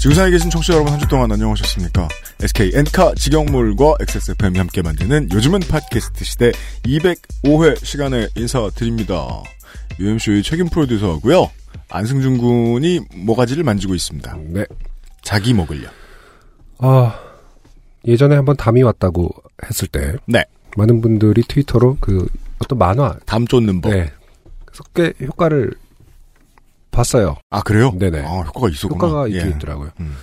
지구상에 계신 청취자 여러분 한 주 동안 안녕하셨습니까? SK 엔카 직영몰과 XSFM이 함께 만드는 요즘은 팟캐스트 시대 205회 시간에 인사드립니다. UMC의 책임 프로듀서하고요. 안승준 군이 모가지를 만지고 있습니다. 네. 자기 먹을려. 아, 예전에 한번 담이 왔다고 했을 때 네. 많은 분들이 트위터로 그 어떤 만화 담 쫓는 법. 네. 그래서 꽤 효과를 봤어요. 아, 그래요? 네네. 아, 효과가 있었구나. 효과가 있긴 예. 있더라고요. 음.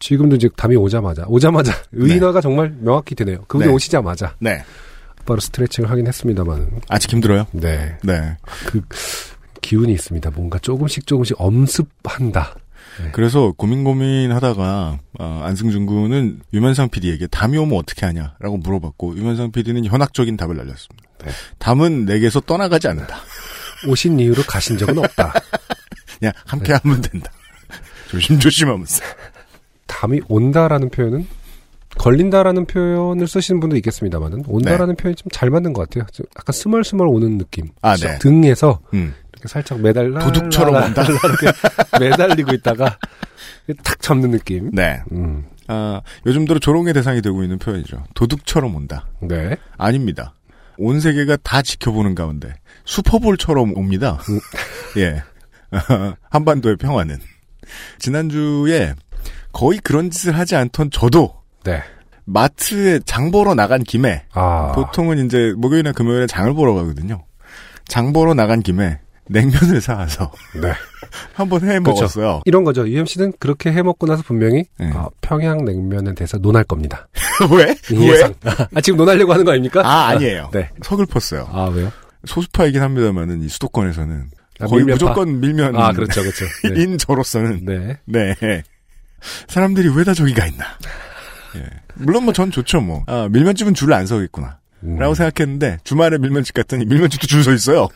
지금도 이제 담이 오자마자 오자마자 의인화가 정말 명확히 되네요. 그분이 네. 오시자마자 네. 바로 스트레칭을 하긴 했습니다만 아직 힘들어요? 네. 네. 그 기운이 있습니다. 뭔가 조금씩 조금씩 엄습한다. 그래서 고민 고민 하다가 어, 안승준 군은 유면상 PD에게 담이 오면 어떻게 하냐라고 물어봤고 유면상 PD는 현학적인 답을 날렸습니다. 네. 담은 내게서 떠나가지 않는다. 오신 이후로 가신 적은 없다. 그냥 함께 하면 된다. 조심조심하면서. 담이 온다라는 표현은 걸린다라는 표현을 쓰시는 분도 있겠습니다만은 온다라는 표현이 좀 잘 맞는 것 같아요. 좀 약간 스멀스멀 오는 느낌. 아, 네. 등에서 음. 이렇게 살짝 매달라 도둑처럼 온다. 이렇게 매달리고 있다가 탁 잡는 느낌. 네. 음, 아, 요즘 들어 조롱의 대상이 되고 있는 표현이죠. 도둑처럼 온다. 네. 아닙니다. 온 세계가 다 지켜보는 가운데 슈퍼볼처럼 옵니다. 음. 예. 한반도의 평화는. 지난주에 거의 그런 짓을 하지 않던 저도 네. 마트에 장 보러 나간 김에 아. 보통은 이제 목요일이나 금요일에 장을 보러 가거든요. 장 보러 나간 김에 냉면을 사와서 네. 한번 해 그렇죠. 먹었어요. 이런 거죠. UMC는 그렇게 해 먹고 나서 분명히 네. 아, 평양 냉면에 대해서 논할 겁니다. 왜? 이 예상. 아, 지금 논하려고 하는 거 아닙니까? 아 아니에요. 네. 서글펐어요. 아, 왜요? 소수파이긴 합니다만은 이 수도권에서는 아, 거의 밀면파. 무조건 밀면 아, 그렇죠, 그렇죠. 네. 인 저로서는 네. 네. 사람들이 왜 다 저기 가 있나. 예. 물론 뭐 전 좋죠 뭐. 아, 밀면집은 줄을 안 서겠구나. 음. 라고 생각했는데 주말에 밀면집 갔더니 밀면집도 줄 서 있어요.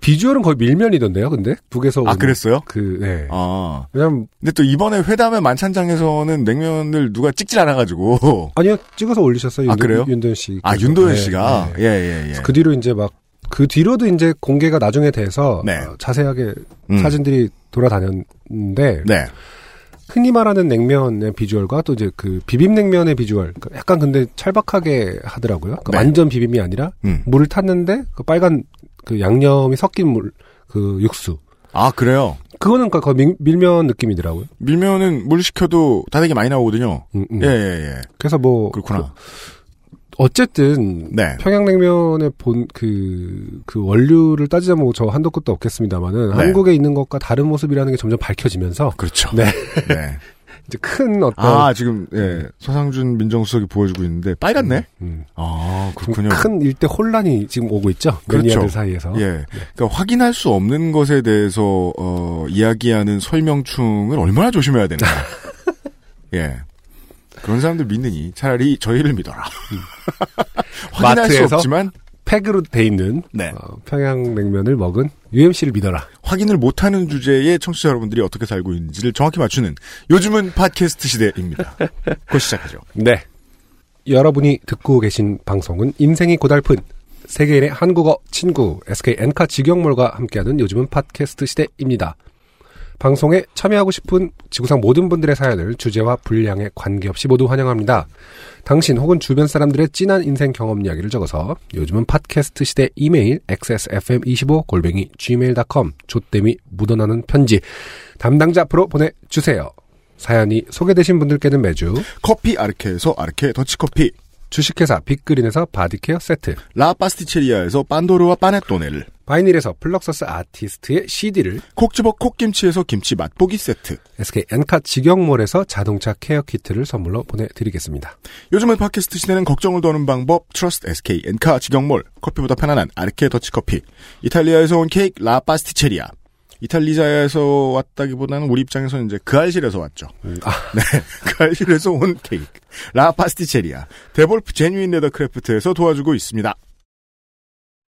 비주얼은 거의 밀면이던데요, 근데? 북에서. 아 그랬어요? 그, 네. 아. 왜냐면, 근데 또 이번에 회담의 만찬장에서는 냉면을 누가 찍질 않아가지고. 아니요, 찍어서 올리셨어요. 아, 윤도- 그래요? 윤도현 씨. 아. 윤도현 네, 씨가? 네. 예, 예, 예. 그 뒤로 이제 막, 그 뒤로도 이제 공개가 나중에 돼서. 네. 어, 자세하게 음. 사진들이 돌아다녔는데. 네. 흔히 말하는 냉면의 비주얼과 또 이제 그 비빔냉면의 비주얼. 그러니까 약간 근데 찰박하게 하더라고요. 그러니까 네. 완전 비빔이 아니라 음. 물을 탔는데 그 빨간 그 양념이 섞인 물, 그 육수. 아, 그래요? 그거는 그 거의 밀, 밀면 느낌이더라고요. 밀면은 물 시켜도 다되게 많이 나오거든요. 음, 음. 예, 예, 예. 그래서 뭐 그렇구나. 어쨌든 네. 평양냉면의 본 그그 원료를 따지자면 뭐 저 한도 끝도 없겠습니다만은 네. 한국에 있는 것과 다른 모습이라는 게 점점 밝혀지면서 그렇죠. 네. 네. 이제 큰 어떤 아, 지금, 예, 서상준 민정수석이 보여주고 있는데, 빨갛네? 음, 아, 좀 그렇군요. 큰 일대 혼란이 지금 오고 있죠 그렇죠. 매니아들 사이에서 예. 그러니까 확인할 수 없는 것에 대해서, 어, 이야기하는 설명충을 얼마나 조심해야 되는가. 예. 그런 사람들 믿느니 차라리 저희를 믿어라. 확인할 수 마트에서? 없지만, 팩으로 돼 있는 네. 어, 평양냉면을 먹은 UMC를 믿어라. 확인을 못하는 주제에 청취자 여러분들이 어떻게 살고 있는지를 정확히 맞추는 요즘은 팟캐스트 시대입니다. 곧 시작하죠. 네. 여러분이 듣고 계신 방송은 인생이 고달픈 세계인의 한국어 친구 SK 엔카 직영몰과 함께하는 요즘은 팟캐스트 시대입니다. 방송에 참여하고 싶은 지구상 모든 분들의 사연을 주제와 분량에 관계없이 모두 환영합니다. 당신 혹은 주변 사람들의 진한 인생 경험 이야기를 적어서 요즘은 팟캐스트 시대 이메일 xsfm25 골뱅이 gmail.com 조땜이 묻어나는 편지 담당자 앞으로 보내주세요. 사연이 소개되신 분들께는 매주 커피 아르케에서 아르케 더치커피, 주식회사 빅그린에서 body care 세트, 라 파스티체리아에서 pandoro와 panettone를, 바이닐에서 플럭서스 아티스트의 CD를, 콕 집어 콕김치에서 김치 맛보기 세트, SK 엔카 직영몰에서 자동차 care 키트를 선물로 보내드리겠습니다. 요즘은 팟캐스트 시대는 걱정을 더는 방법 trust SK 엔카 직영몰 커피보다 편안한 아르케 더치커피 이탈리아에서 온 케이크 라 파스티체리아 이탈리아에서 왔다기보다는 우리 입장에서는 이제 그 알실에서 왔죠. 음, 아, 네, 그 알실에서 온 케이크. 라 파스티체리아. 데볼프 genuine leather craft에서 도와주고 있습니다.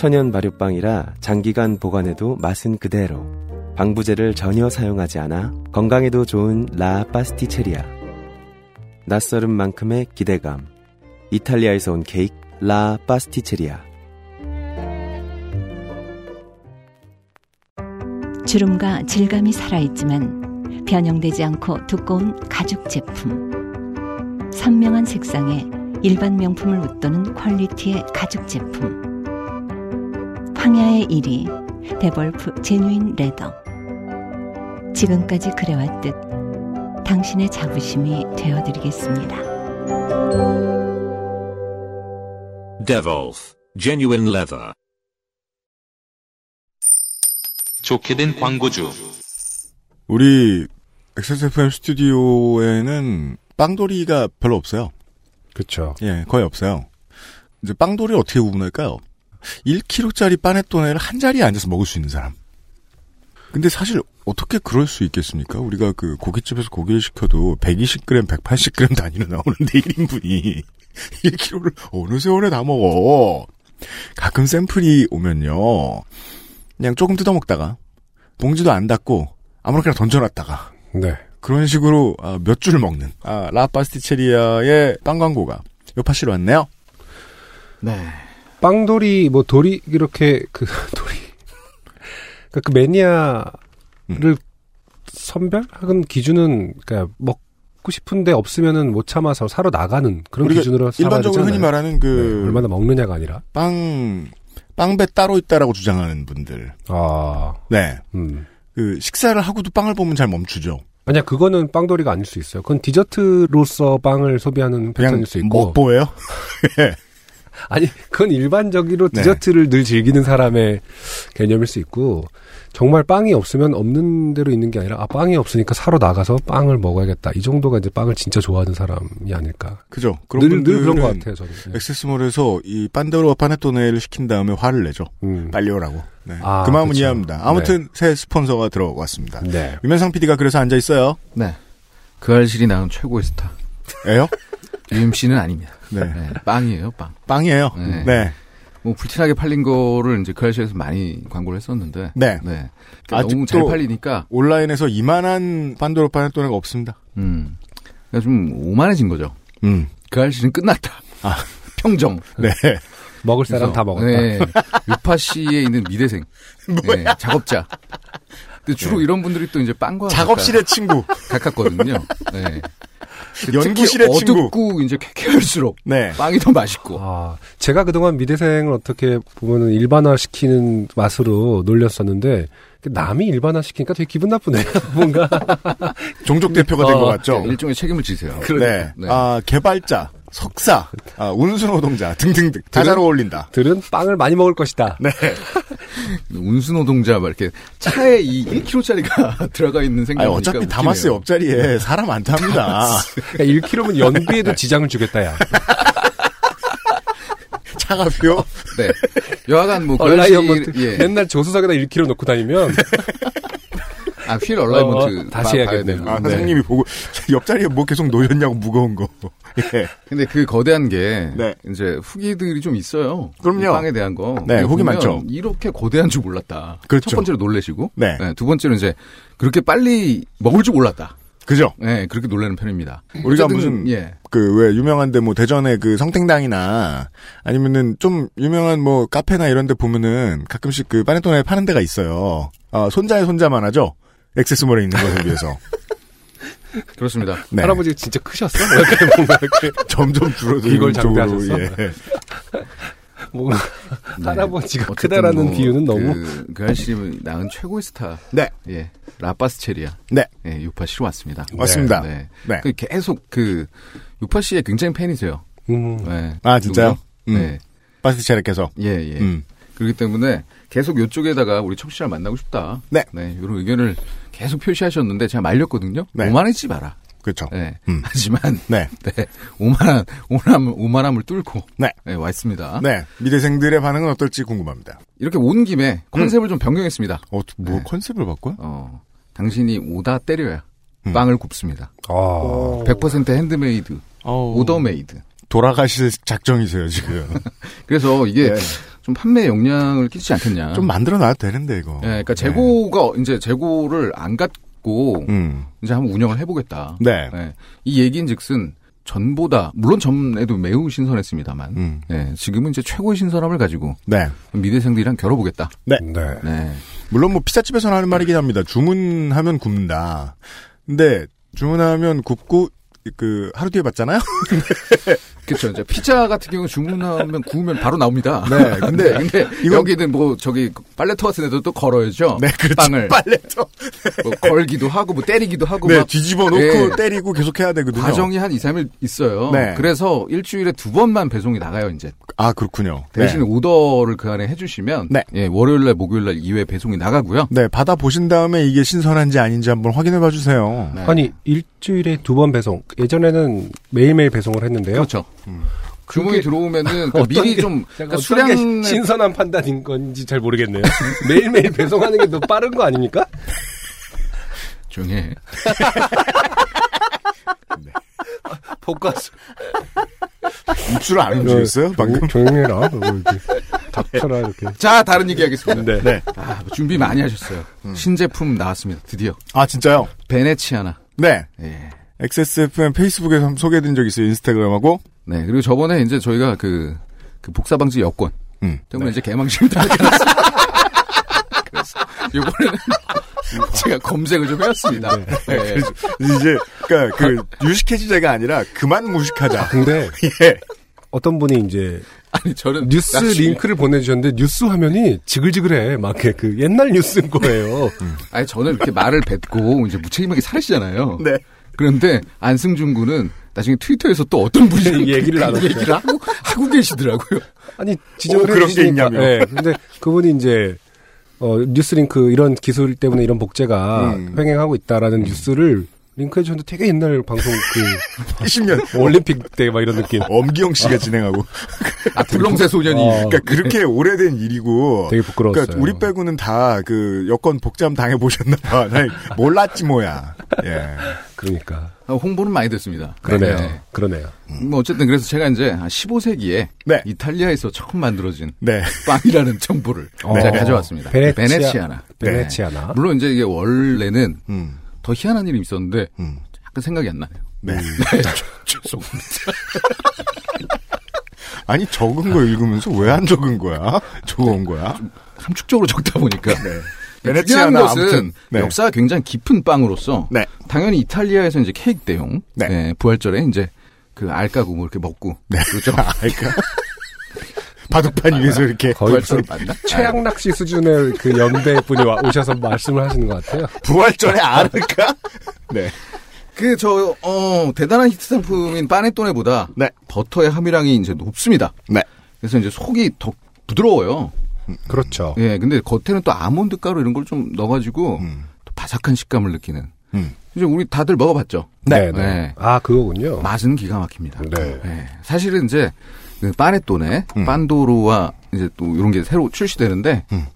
천연 발효빵이라 장기간 보관해도 맛은 그대로. 방부제를 전혀 사용하지 않아 건강에도 좋은 라 파스티체리아. 낯설은 만큼의 기대감. 이탈리아에서 온 케이크 라 파스티체리아. 주름과 질감이 살아있지만 변형되지 않고 두꺼운 가죽 제품. 선명한 색상에 일반 명품을 웃도는 퀄리티의 가죽 제품. 황야의 1위 데볼프 제뉴인 레더. 지금까지 그래왔듯 당신의 자부심이 되어드리겠습니다. Devolf Genuine Leather. 좋게 된 광고주. 우리 XSFM 스튜디오에는 빵돌이가 별로 없어요. 그쵸. 예, 거의 없어요. 이제 빵돌이 어떻게 구분할까요? 1kg짜리 빠네토네를 한 자리에 앉아서 먹을 수 있는 사람. 근데 사실 어떻게 그럴 수 있겠습니까? 우리가 그 고깃집에서 고기를 시켜도 120g, 180g 단위로 나오는데 1인분이 1kg를 어느 세월에 다 먹어. 가끔 샘플이 오면요. 그냥 조금 뜯어 먹다가 봉지도 안 닫고 아무렇게나 던져놨다가 네. 그런 식으로 아, 몇줄 먹는 아, 라파스티체리아의 빵 광고가 요파시로 왔네요. 네. 빵돌이, 뭐, 돌이, 이렇게, 그, 돌이. 그그 매니아를 음. 선별하는 기준은, 그니까, 먹고 싶은데 없으면은 못 참아서 사러 나가는 그런 기준으로 일반적으로 흔히. 말하는 그 네, 얼마나 먹느냐가 아니라. 빵, 빵배 따로 있다라고 주장하는 분들. 아, 네. 음. 그, 식사를 하고도 빵을 보면 잘 멈추죠. 아니야, 그거는 빵돌이가 아닐 수 있어요. 그건 디저트로서 빵을 소비하는 패턴일 수 있고. 먹보예요? 아니, 그건 일반적으로 네. 디저트를 늘 즐기는 사람의 개념일 수 있고, 정말 빵이 없으면 없는 대로 있는 게 아니라, 아, 빵이 없으니까 사러 나가서 빵을 먹어야겠다. 이 정도가 이제 빵을 진짜 좋아하는 사람이 아닐까. 그죠? 그런 늘, 늘 그런 것 분들은 같아요, 저는. 네. 액세스몰에서 이 빤데로와 파네토네를 시킨 다음에 화를 내죠. 음. 빨리 오라고. 네. 아, 그 마음은 그쵸. 이해합니다. 아무튼 새 스폰서가 들어왔습니다. 네. 유면상 PD가 그래서 앉아 있어요. 네. 그 알실이 낳은 최고의 스타. 에요? UMC는 아닙니다. 네. 네, 빵이에요, 빵. 빵이에요. 네. 네. 뭐 불티나게 팔린 거를 이제 그 알실에서 많이 광고를 했었는데. 네. 네. 아직도 너무 잘 팔리니까, 온라인에서 이만한 빤데로 파네토네가 없습니다. 음. 그러니까 좀 오만해진 거죠. 음. 그 알실은 끝났다. 아. 평정. 네. 먹을 사람 그래서, 다 먹었다. 네. 유파시에 있는 미대생. 네, 작업자. 근데 주로 네. 이런 분들이 또 이제 빵과 작업실의 친구. 가깝, 가깝거든요. 네. 연구실의 특히 친구. 어둡고 이제 쾌쾌할수록 네. 빵이 더 맛있고. 아, 제가 그동안 미대생을 어떻게 보면은 일반화시키는 맛으로 놀렸었는데, 남이 일반화시키니까 되게 기분 나쁘네요, 뭔가. 종족 대표가 된 어, 것 같죠? 일종의 책임을 지세요. 네. 네. 아, 개발자, 석사, 아, 운수노동자 등등등. 다 잘 어울린다. 들은 빵을 많이 먹을 것이다. 네. 운수노동자 막 이렇게 차에 이 1kg짜리가 들어가 있는 생각 아니, 어차피 다마스의 옆자리에 사람 안 탑니다. 그러니까 1kg면 연비에도 지장을 주겠다, 야. 차가비요? 네. 여하간 뭐 alignment. 예. 맨날 조수석에다 1kg 놓고 다니면, 아, wheel alignment 어, 다시 봐- 해야겠네요. 봐야 아, 되는. 사장님이 보고, 옆자리에 뭐 계속 놓였냐고 무거운 거. 예. 근데 그 거대한 게 네. 이제 후기들이 좀 있어요. 그럼요. 이 빵에 대한 거. 네, 후기 많죠. 이렇게 거대한 줄 몰랐다. 그렇죠. 첫 번째로 놀래시고, 네. 두 번째로 이제 그렇게 빨리 먹을 줄 몰랐다. 그죠? 네, 그렇게 놀라는 편입니다. 우리가 무슨, 예. 그, 왜, 유명한데, 뭐, 대전에 그 성땡당이나, 아니면은, 좀, 유명한 뭐, 카페나 이런 데 보면은, 가끔씩 그, 빠네토네 파는 데가 있어요. 아, 손자의 손자만 하죠? 액세스몰에 있는 것에 비해서. 그렇습니다. 네. 할아버지가 진짜 크셨어? 이렇게 뭔가 이렇게. 점점 줄어드는 이걸 쪽으로, 장비하셨어? 예. 뭔가 네. 할아버지가 크다라는 뭐 비유는 너무 그, 그 아저씨는 낳은 최고의 스타. 네. 예. 라파스 체리아. 네. 예, 유파 씨로 왔습니다. 맞습니다. 네. 네. 그 계속 그 유파 씨의 굉장히 팬이세요. 음, 네. 아, 진짜요? 음. 네. 바스티체르께서. 예, 예. 음. 그렇기 때문에 계속 이쪽에다가 우리 청취자를 만나고 싶다. 네. 이런 의견을 계속 표시하셨는데 제가 말렸거든요. 네. 오만하지 마라. 그렇죠. 네. 음. 하지만 네. 네. 오만한 오만함을 오만함을 뚫고 네. 네, 와 있습니다. 네. 미대생들의 반응은 어떨지 궁금합니다. 이렇게 온 김에 컨셉을 좀 변경했습니다. 어, 뭐 네. 컨셉을 바꿔요? 어, 당신이 오다 때려야 음. 빵을 굽습니다. 아, 100% handmade, order made. 돌아가실 작정이세요, 지금. 그래서 이게 네. 좀 판매에 영향을 끼치지 않겠냐. 좀 만들어 놔도 되는데, 이거. 예, 그러니까 재고가 이제 재고를 안 갖고 음. 이제 한번 운영을 해보겠다. 네. 예, 이 얘기인즉슨 전보다 물론 전에도 매우 신선했습니다만, 음. 예, 지금은 이제 최고의 신선함을 가지고 네. 미대생들이랑 겨뤄보겠다. 네. 네, 물론 뭐 피자집에서는 하는 말이긴 합니다. 주문하면 굽는다. 근데 주문하면 굽고 그 하루 뒤에 받잖아요. 그렇죠. 이제 피자 같은 경우 주문하면 구우면 바로 나옵니다. 네, 근데 근데 이건- 여기는 뭐 저기 빨래터 같은 데도 또 걸어야죠. 네, 그렇죠. 빵을 빨래터. 뭐 걸기도 하고 뭐 때리기도 하고 네, 막 뒤집어 놓고 예. 때리고 계속 해야 되거든요. 과정이 한 2, 3일 있어요. 네. 그래서 일주일에 두 번만 배송이 나가요, 이제. 아 그렇군요. 대신 네. 오더를 그 안에 해 주시면 네. 예, 월요일 날, 목요일 날 2회 배송이 나가고요. 네, 받아 보신 다음에 이게 신선한지 아닌지 한번 확인해 봐 주세요. 네. 아니 일주일에 두 번 배송. 예전에는 매일매일 배송을 했는데요. 그렇죠. 주문이 그게 들어오면은 그 어떤 미리 게- 좀 그러니까 수량을 신선한 판단인 건지 잘 모르겠네요. 매일매일 배송하는 게 더 빠른 거 아닙니까? 조용히 해. 복가수. 입술을 안 움직였어요? 방금? 조용해라. 뭐 이렇게 닥쳐라 이렇게. 자, 다른 얘기 하겠습니다. 네. 네. 아, 준비 많이 하셨어요. 신제품 나왔습니다. 드디어. 아 진짜요? 베네치아나. 네. 예. XSFM 페이스북에서 소개해드린 적 있어요. 인스타그램하고. 네. 그리고 저번에 이제 저희가 그, 그 복사방지 여권 음. 때문에 이제 개망신을 당해놨어요. 그래서 이번에는 제가 검색을 좀 해왔습니다. 네. 이제 그러니까 그 유식해지자가 아니라 그만 무식하자. 근데 예. 어떤 분이 이제 아니 저는 뉴스 나중에- 링크를 보내주셨는데 뉴스 화면이 지글지글해. 막그 옛날 뉴스인 거예요. 아니 저는 이렇게 말을 뱉고 이제 무책임하게 살으시잖아요. 네. 그런데 안승준 군은 나중에 트위터에서 또 어떤 분이 얘기를 나눴어요. 얘기를 하고 하고 계시더라고요. 아니 지적을 어, 그런 게. 있냐며. 네, 근데 그분이 이제 어, 뉴스링크 이런 기술 때문에 이런 복제가 음. 횡행하고 있다라는 뉴스를 링크해 주셨는데 되게 옛날 방송 그 20년 올림픽 때 막 이런 느낌. 엄기영 씨가 진행하고. 아 불렁새 소년이 어. 그러니까 그렇게 오래된 일이고. 되게 부끄러웠어요. 그러니까 우리 빼고는 다 그 여권 복잡 당해 보셨나 봐. 나 몰랐지 뭐야. 예. 그러니까 아, 홍보는 많이 됐습니다. 그러네요. 네. 그러네요. 뭐 어쨌든 그래서 제가 이제 15세기에 네. 이탈리아에서 처음 만들어진 네. 빵이라는 정보를 어. 제가 가져왔습니다. 베네치아- 베네치아 나. 베네치아나. 물론 이제 이게 원래는 음. 더 희한한 일이 있었는데 음. 약간 생각이 안 나네요. 네. 죄송합니다. 아니 적은 거 읽으면서 왜 안 적은 거야? 적은 거야? 함축적으로 적다 보니까. 네. 베네치아나 아무튼 네. 역사가 굉장히 깊은 빵으로서 네. 당연히 이탈리아에서 이제 케이크 대용 네. 예, 부활절에 이제 그 알까고 뭐 이렇게 먹고 네. 그렇죠. 그러니까 바둑판 위에서 이렇게 부활절 맞나? 최악 낚시 수준의 그 연배 분이 와- 오셔서 말씀을 하시는 것 같아요. 부활전에 알을까? 네. 그 저 어, 대단한 히트 상품인 빠네토네보다 네. 버터의 함유량이 이제 높습니다. 네. 그래서 이제 속이 더 부드러워요. 그렇죠. 예, 근데 겉에는 또 아몬드 가루 이런 걸 좀 넣어가지고 음. 또 바삭한 식감을 느끼는. 음. 이제 우리 다들 먹어봤죠. 네, 네. 네. 아 그거군요. 맛은 기가 막힙니다. 네. 예, 사실은 이제 그 빠네토네, 음. 빤도로와 이제 또 이런 게 새로 출시되는데 음.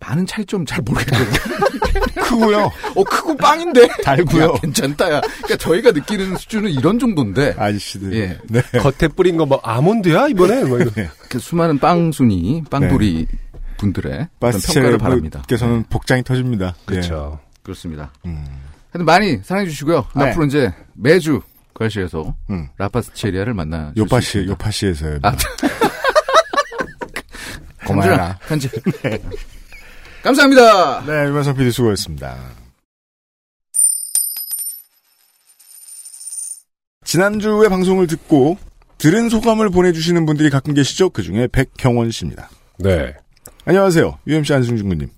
많은 차이점 잘 모르겠거든요. 크고요. 어 크고 빵인데 달고요. 야, 괜찮다 야. 그러니까 저희가 느끼는 수준은 이런 정도인데 아저씨들. 예. 네. 겉에 뿌린 거 뭐 아몬드야 이번에? 뭐 이런. 그 수많은 빵순이 빵돌이 분들의 그런 평가를 바랍니다. 바스티체께서는 복장이 터집니다. 그렇죠. 그렇습니다. 예. 음. 하여튼 많이 사랑해 주시고요. 네. 앞으로 이제 매주 거실에서 음. 라파스체리아를 만나 요파시, 요파시에서요. 아, 고마워라. 편지. 감사합니다. 네, 유만성 PD 수고했습니다. 지난주에 방송을 듣고 들은 소감을 보내주시는 분들이 가끔 계시죠? 그 중에 백경원 씨입니다. 네. 안녕하세요. UMC 안승준 군님.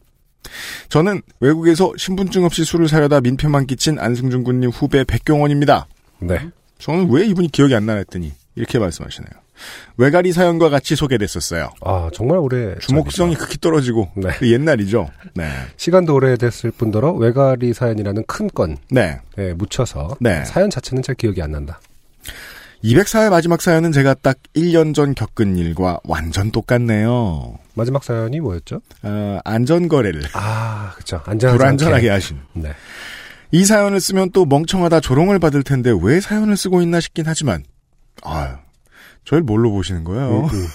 저는 외국에서 신분증 없이 술을 사려다 민폐만 끼친 안승준 군님 후배 백경원입니다. 네. 저는 왜 이분이 기억이 안 나나 했더니 이렇게 말씀하시네요. 외가리 사연과 같이 소개됐었어요. 아, 정말 오래. 주목성이. 극히 떨어지고 네. 그 옛날이죠. 네. 시간도 오래됐을 뿐더러 외가리 사연이라는 큰 건에 네. 묻혀서 네. 사연 자체는 잘 기억이 안 난다. 204회 마지막 사연은 제가 딱 1년 전 겪은 일과 완전 똑같네요. 마지막 사연이 뭐였죠? 어, 안전거래를 아, 그쵸. 안전하지 불안전하게. 하신. 네. 이 사연을 쓰면 또 멍청하다 조롱을 받을 텐데 왜 사연을 쓰고 있나 싶긴 하지만 아유 저를 뭘로 보시는 거예요? 음, 음.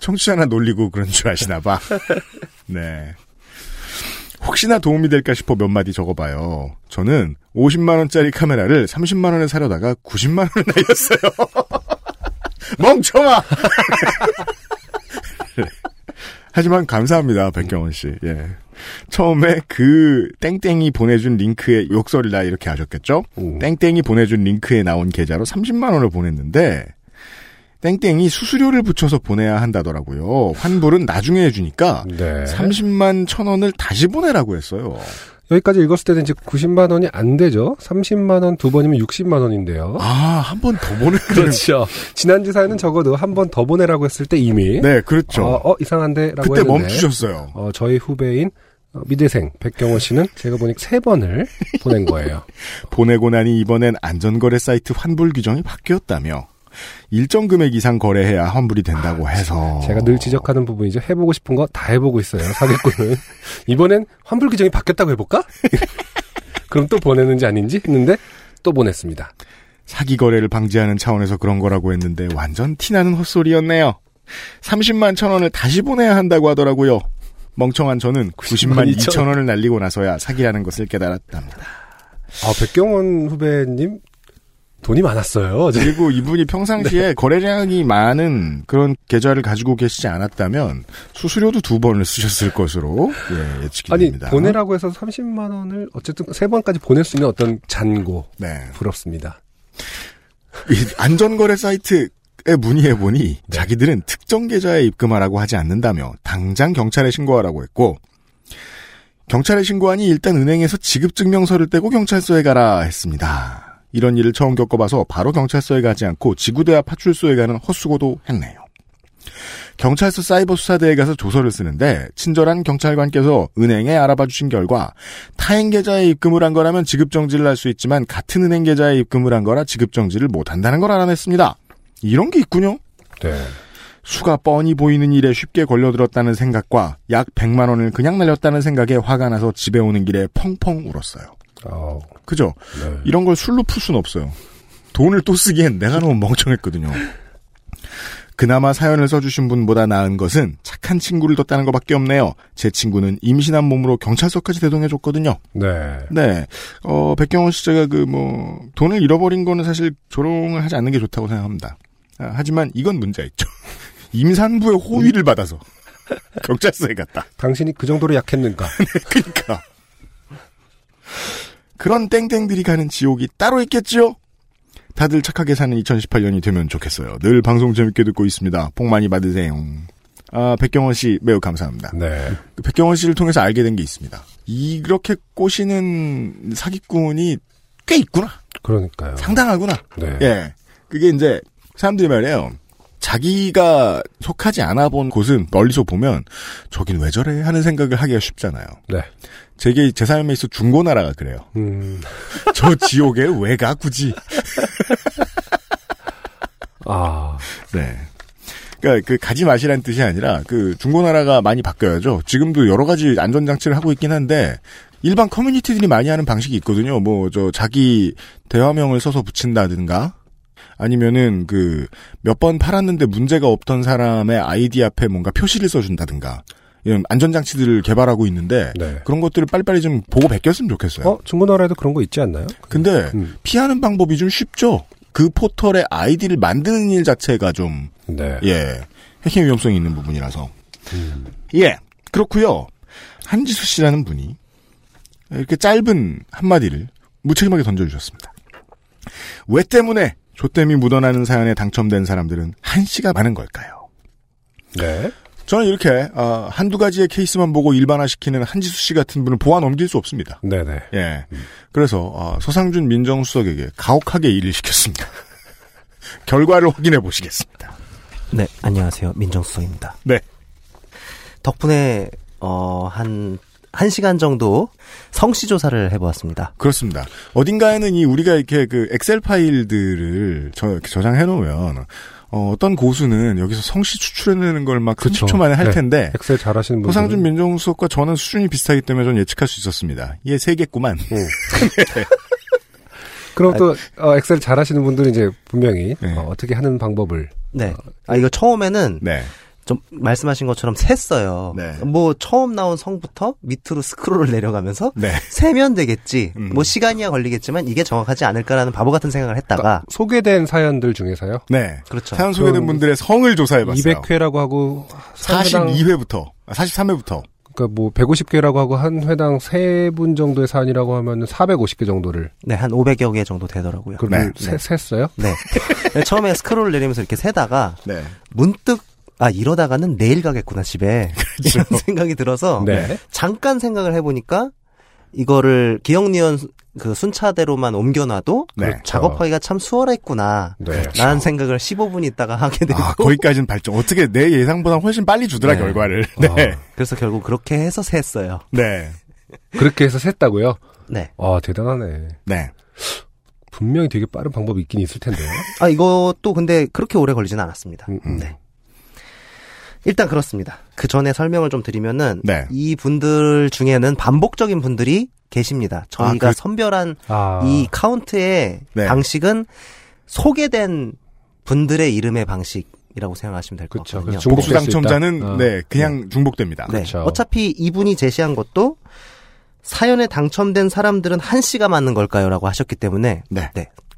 청취자나 놀리고 그런 줄 아시나 봐. 네. 혹시나 도움이 될까 싶어 몇 마디 적어봐요. 저는 50만원짜리 카메라를 30만원에 사려다가 90만원을 날렸어요. 멍청아! 하지만 감사합니다, 백경원 씨. 예. 처음에 그 땡땡이 보내준 링크에 욕설이다 이렇게 하셨겠죠? 음. 땡땡이 보내준 링크에 나온 계좌로 30만 원을 보냈는데 땡땡이 수수료를 붙여서 보내야 한다더라고요. 환불은 나중에 해주니까 네. 30만 천 원을 다시 보내라고 했어요. 여기까지 읽었을 때는 이제 90만 원이 안 되죠. 30만 원 두 번이면 60만 원인데요. 아, 한 번 더 보내는 그렇죠. 지난주 사연은 적어도 한 번 더 보내라고 했을 때 이미 네, 그렇죠. 어, 어, 이상한데라고 그때 했는데 멈추셨어요. 어, 저희 후배인 어, 미대생 백경호 씨는 제가 보니 세 번을 보낸 거예요. 보내고 나니 이번엔 안전거래 사이트 환불 규정이 바뀌었다며 일정 금액 이상 거래해야 환불이 된다고 해서 아, 제가 늘 지적하는 부분이죠. 해보고 싶은 거 다 해보고 있어요. 사기꾼은 이번엔 환불 규정이 바뀌었다고 해볼까? 그럼 또 보내는지 아닌지 했는데 또 보냈습니다. 사기 거래를 방지하는 차원에서 그런 거라고 했는데 완전 티나는 헛소리였네요. 30만 천 원을 다시 보내야 한다고 하더라고요. 멍청한 저는 90만 2천 2천 원을 날리고 나서야 사기라는 것을 깨달았답니다. 아 백경원 후배님 돈이 많았어요. 어제. 그리고 이분이 네. 평상시에 거래량이 많은 그런 계좌를 가지고 계시지 않았다면 수수료도 두 번을 쓰셨을 것으로 예, 예측이 아니 됩니다. 보내라고 해서 30만 원을 어쨌든 세 번까지 보낼 수 있는 어떤 잔고 네. 부럽습니다. 이 안전거래 사이트 에 문의해 보니 네. 자기들은 특정 계좌에 입금하라고 하지 않는다며 당장 경찰에 신고하라고 했고 경찰에 신고하니 일단 은행에서 지급증명서를 떼고 경찰서에 가라 했습니다. 이런 일을 처음 겪어봐서 바로 경찰서에 가지 않고 지구대 앞 파출소에 가는 헛수고도 했네요. 경찰서 사이버 수사대에 가서 조서를 쓰는데 친절한 경찰관께서 은행에 알아봐 주신 결과 타행 계좌에 입금을 한 거라면 지급 정지를 할 수 있지만 같은 은행 계좌에 입금을 한 거라 지급 정지를 못 한다는 걸 알아냈습니다. 이런 게 있군요. 네. 수가 뻔히 보이는 일에 쉽게 걸려들었다는 생각과 약 100만 원을 그냥 날렸다는 생각에 화가 나서 집에 오는 길에 펑펑 울었어요. 어, 그죠? 네. 이런 걸 술로 풀 수는 없어요. 돈을 또 쓰기엔 내가 너무 멍청했거든요. 그나마 사연을 써주신 분보다 나은 것은 착한 친구를 뒀다는 것밖에 없네요. 제 친구는 임신한 몸으로 경찰서까지 대동해줬거든요. 네. 네. 어, 백경원 씨 제가 그 뭐, 돈을 잃어버린 거는 사실 조롱을 하지 않는 게 좋다고 생각합니다. 아, 하지만 이건 문제가 있죠. 임산부의 호의를 받아서 경찰서에 갔다. 당신이 그 정도로 약했는가? 그러니까. 그런 땡땡들이 가는 지옥이 따로 있겠지요? 다들 착하게 사는 2018년이 되면 좋겠어요. 늘 방송 재밌게 듣고 있습니다. 복 많이 받으세요. 아, 백경원 씨 매우 감사합니다. 네. 그 백경원 씨를 통해서 알게 된 게 있습니다. 이렇게 꼬시는 사기꾼이 꽤 있구나. 그러니까요. 상당하구나. 네. 예. 그게 이제 사람들이 말해요. 자기가 속하지 않아 본 곳은 멀리서 보면 저긴 왜 저래 하는 생각을 하기가 쉽잖아요. 네. 제게 제 삶에 있어 중고나라가 그래요. 음, 저 지옥에 왜 가 굳이? 아, 네. 그러니까 그 가지 마시라는 뜻이 아니라 그 중고나라가 많이 바뀌어야죠. 지금도 여러 가지 안전 장치를 하고 있긴 한데 일반 커뮤니티들이 많이 하는 방식이 있거든요. 뭐 저 자기 대화명을 써서 붙인다든가 아니면은 그 몇 번 팔았는데 문제가 없던 사람의 아이디 앞에 뭔가 표시를 써준다든가 이런 안전 장치들을 개발하고 있는데 네. 그런 것들을 빨리빨리 좀 보고 베꼈으면 좋겠어요. 어, 중고나라에도 그런 거 있지 않나요? 근데 음. 피하는 방법이 좀 쉽죠. 그 포털의 아이디를 만드는 일 자체가 좀 네. 예, 해킹 위험성이 있는 부분이라서. 음. 예, 그렇고요 한지수 씨라는 분이 이렇게 짧은 한마디를 무책임하게 던져 주셨습니다. 왜 때문에 조땜이 묻어나는 사연에 당첨된 사람들은 한씨가 많은 걸까요? 네. 저는 이렇게 어, 한두 가지의 케이스만 보고 일반화시키는 한지수 씨 같은 분을 보아 넘길 수 없습니다. 네네. 예. 그래서 어, 서상준 민정수석에게 가혹하게 일을 시켰습니다. 결과를 확인해 보시겠습니다. 네, 안녕하세요. 민정수석입니다. 네. 덕분에, 어, 한, 한 시간 정도 성씨 조사를 해보았습니다. 그렇습니다. 어딘가에는 이 우리가 이렇게 그 엑셀 파일들을 저, 이렇게 저장해 놓으면 어, 떤 고수는 여기서 성씨 추출해내는 걸막 그쵸. 30초 만에 할 네. 텐데 엑셀 잘하시는 분들. 호상준 민정수석과 저는 수준이 비슷하기 때문에 저는 예측할 수 있었습니다. 얘 세겠구만. 그럼 또 어, 엑셀 잘하시는 분들은 이제 분명히 네. 어, 떻게 하는 방법을 네. 아, 이거 처음에는 네. 좀 말씀하신 것처럼 셌어요. 네. 뭐 처음 나온 성부터 밑으로 스크롤을 내려가면서 네. 세면 되겠지. 음. 뭐 시간이야 걸리겠지만 이게 정확하지 않을까라는 바보 같은 생각을 했다가 소개된 사연들 중에서요. 네. 그렇죠. 사연 소개된 그럼 분들의 성을 조사해봤어요. 200회라고 하고 한 회당 42회부터, 43회부터. 그러니까 뭐 150개라고 하고 한 회당 3분 정도의 사연이라고 하면 450개 정도를 네, 한 500여 개 정도 되더라고요. 그걸 네. 세- 셌어요. 네. 처음에 스크롤을 내리면서 이렇게 세다가 네. 문득 아 이러다가는 내일 가겠구나 집에 이런 생각이 들어서 네. 잠깐 생각을 해보니까 이거를 기억니은 그 순차대로만 옮겨놔도 네. 그 작업하기가 참 수월했구나. 네. 라는 생각을 15분 있다가 하게 되고 아, 거기까지는 발전. 어떻게 내 예상보다 훨씬 빨리 주더라, 네. 결과를. 네. 아. 그래서 결국 그렇게 해서 셌어요. 네. 그렇게 해서 셌다고요? 네. 아, 대단하네. 네. 분명히 되게 빠른 방법이 있긴 있을 텐데요. 아 이것도 근데 그렇게 오래 걸리진 않았습니다. 음, 음. 네. 일단 그렇습니다. 그 전에 설명을 좀 드리면은 네. 이 분들 중에는 반복적인 분들이 계십니다. 저희가 아, 그- 선별한 아, 이 카운트의 네. 방식은 소개된 분들의 이름의 방식이라고 생각하시면 될 것. 같거든요. 복수 당첨자는, 있다. 어. 네, 그냥 중복됩니다. 네. 어차피 이분이 제시한 것도 사연에 당첨된 사람들은 한 씨가 맞는 걸까요?라고 하셨기 때문에 네.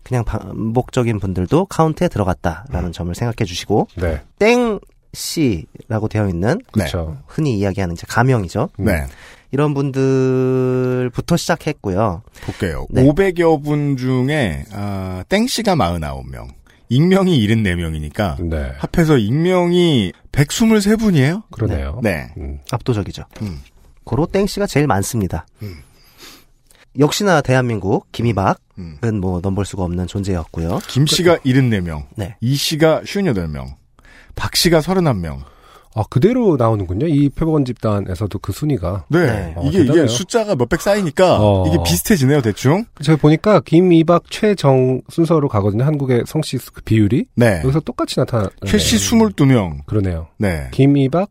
그냥 반복적인 분들도 카운트에 들어갔다라는 점을 생각해 주시고 네. 땡 씨라고 되어 있는 네. 그렇죠. 흔히 이야기하는 이제 가명이죠. 네. 이런 분들부터 시작했고요. 볼게요. 네. 500여 분 중에, 아, 땡씨가 49명. 익명이 74명이니까. 네. 합해서 익명이 123분이에요? 그러네요. 네. 음. 압도적이죠. 음. 고로 땡 씨가 제일 많습니다. 음. 역시나 대한민국 김이박은 음. 뭐 넘볼 수가 없는 존재였고요. 김씨가 74명. 네. 이씨가 58명. 박 씨가 31명. 아, 그대로 나오는군요. 이 표본 집단에서도 그 순위가. 네. 네. 이게, 어, 이게 대단해요. 숫자가 몇백 쌓이니까 어. 이게 비슷해지네요, 대충. 제가 보니까 김이박 최정 순서로 가거든요. 한국의 성씨 그 비율이. 네. 여기서 똑같이 나타나. 최씨 22명. 그러네요. 네. 김이박,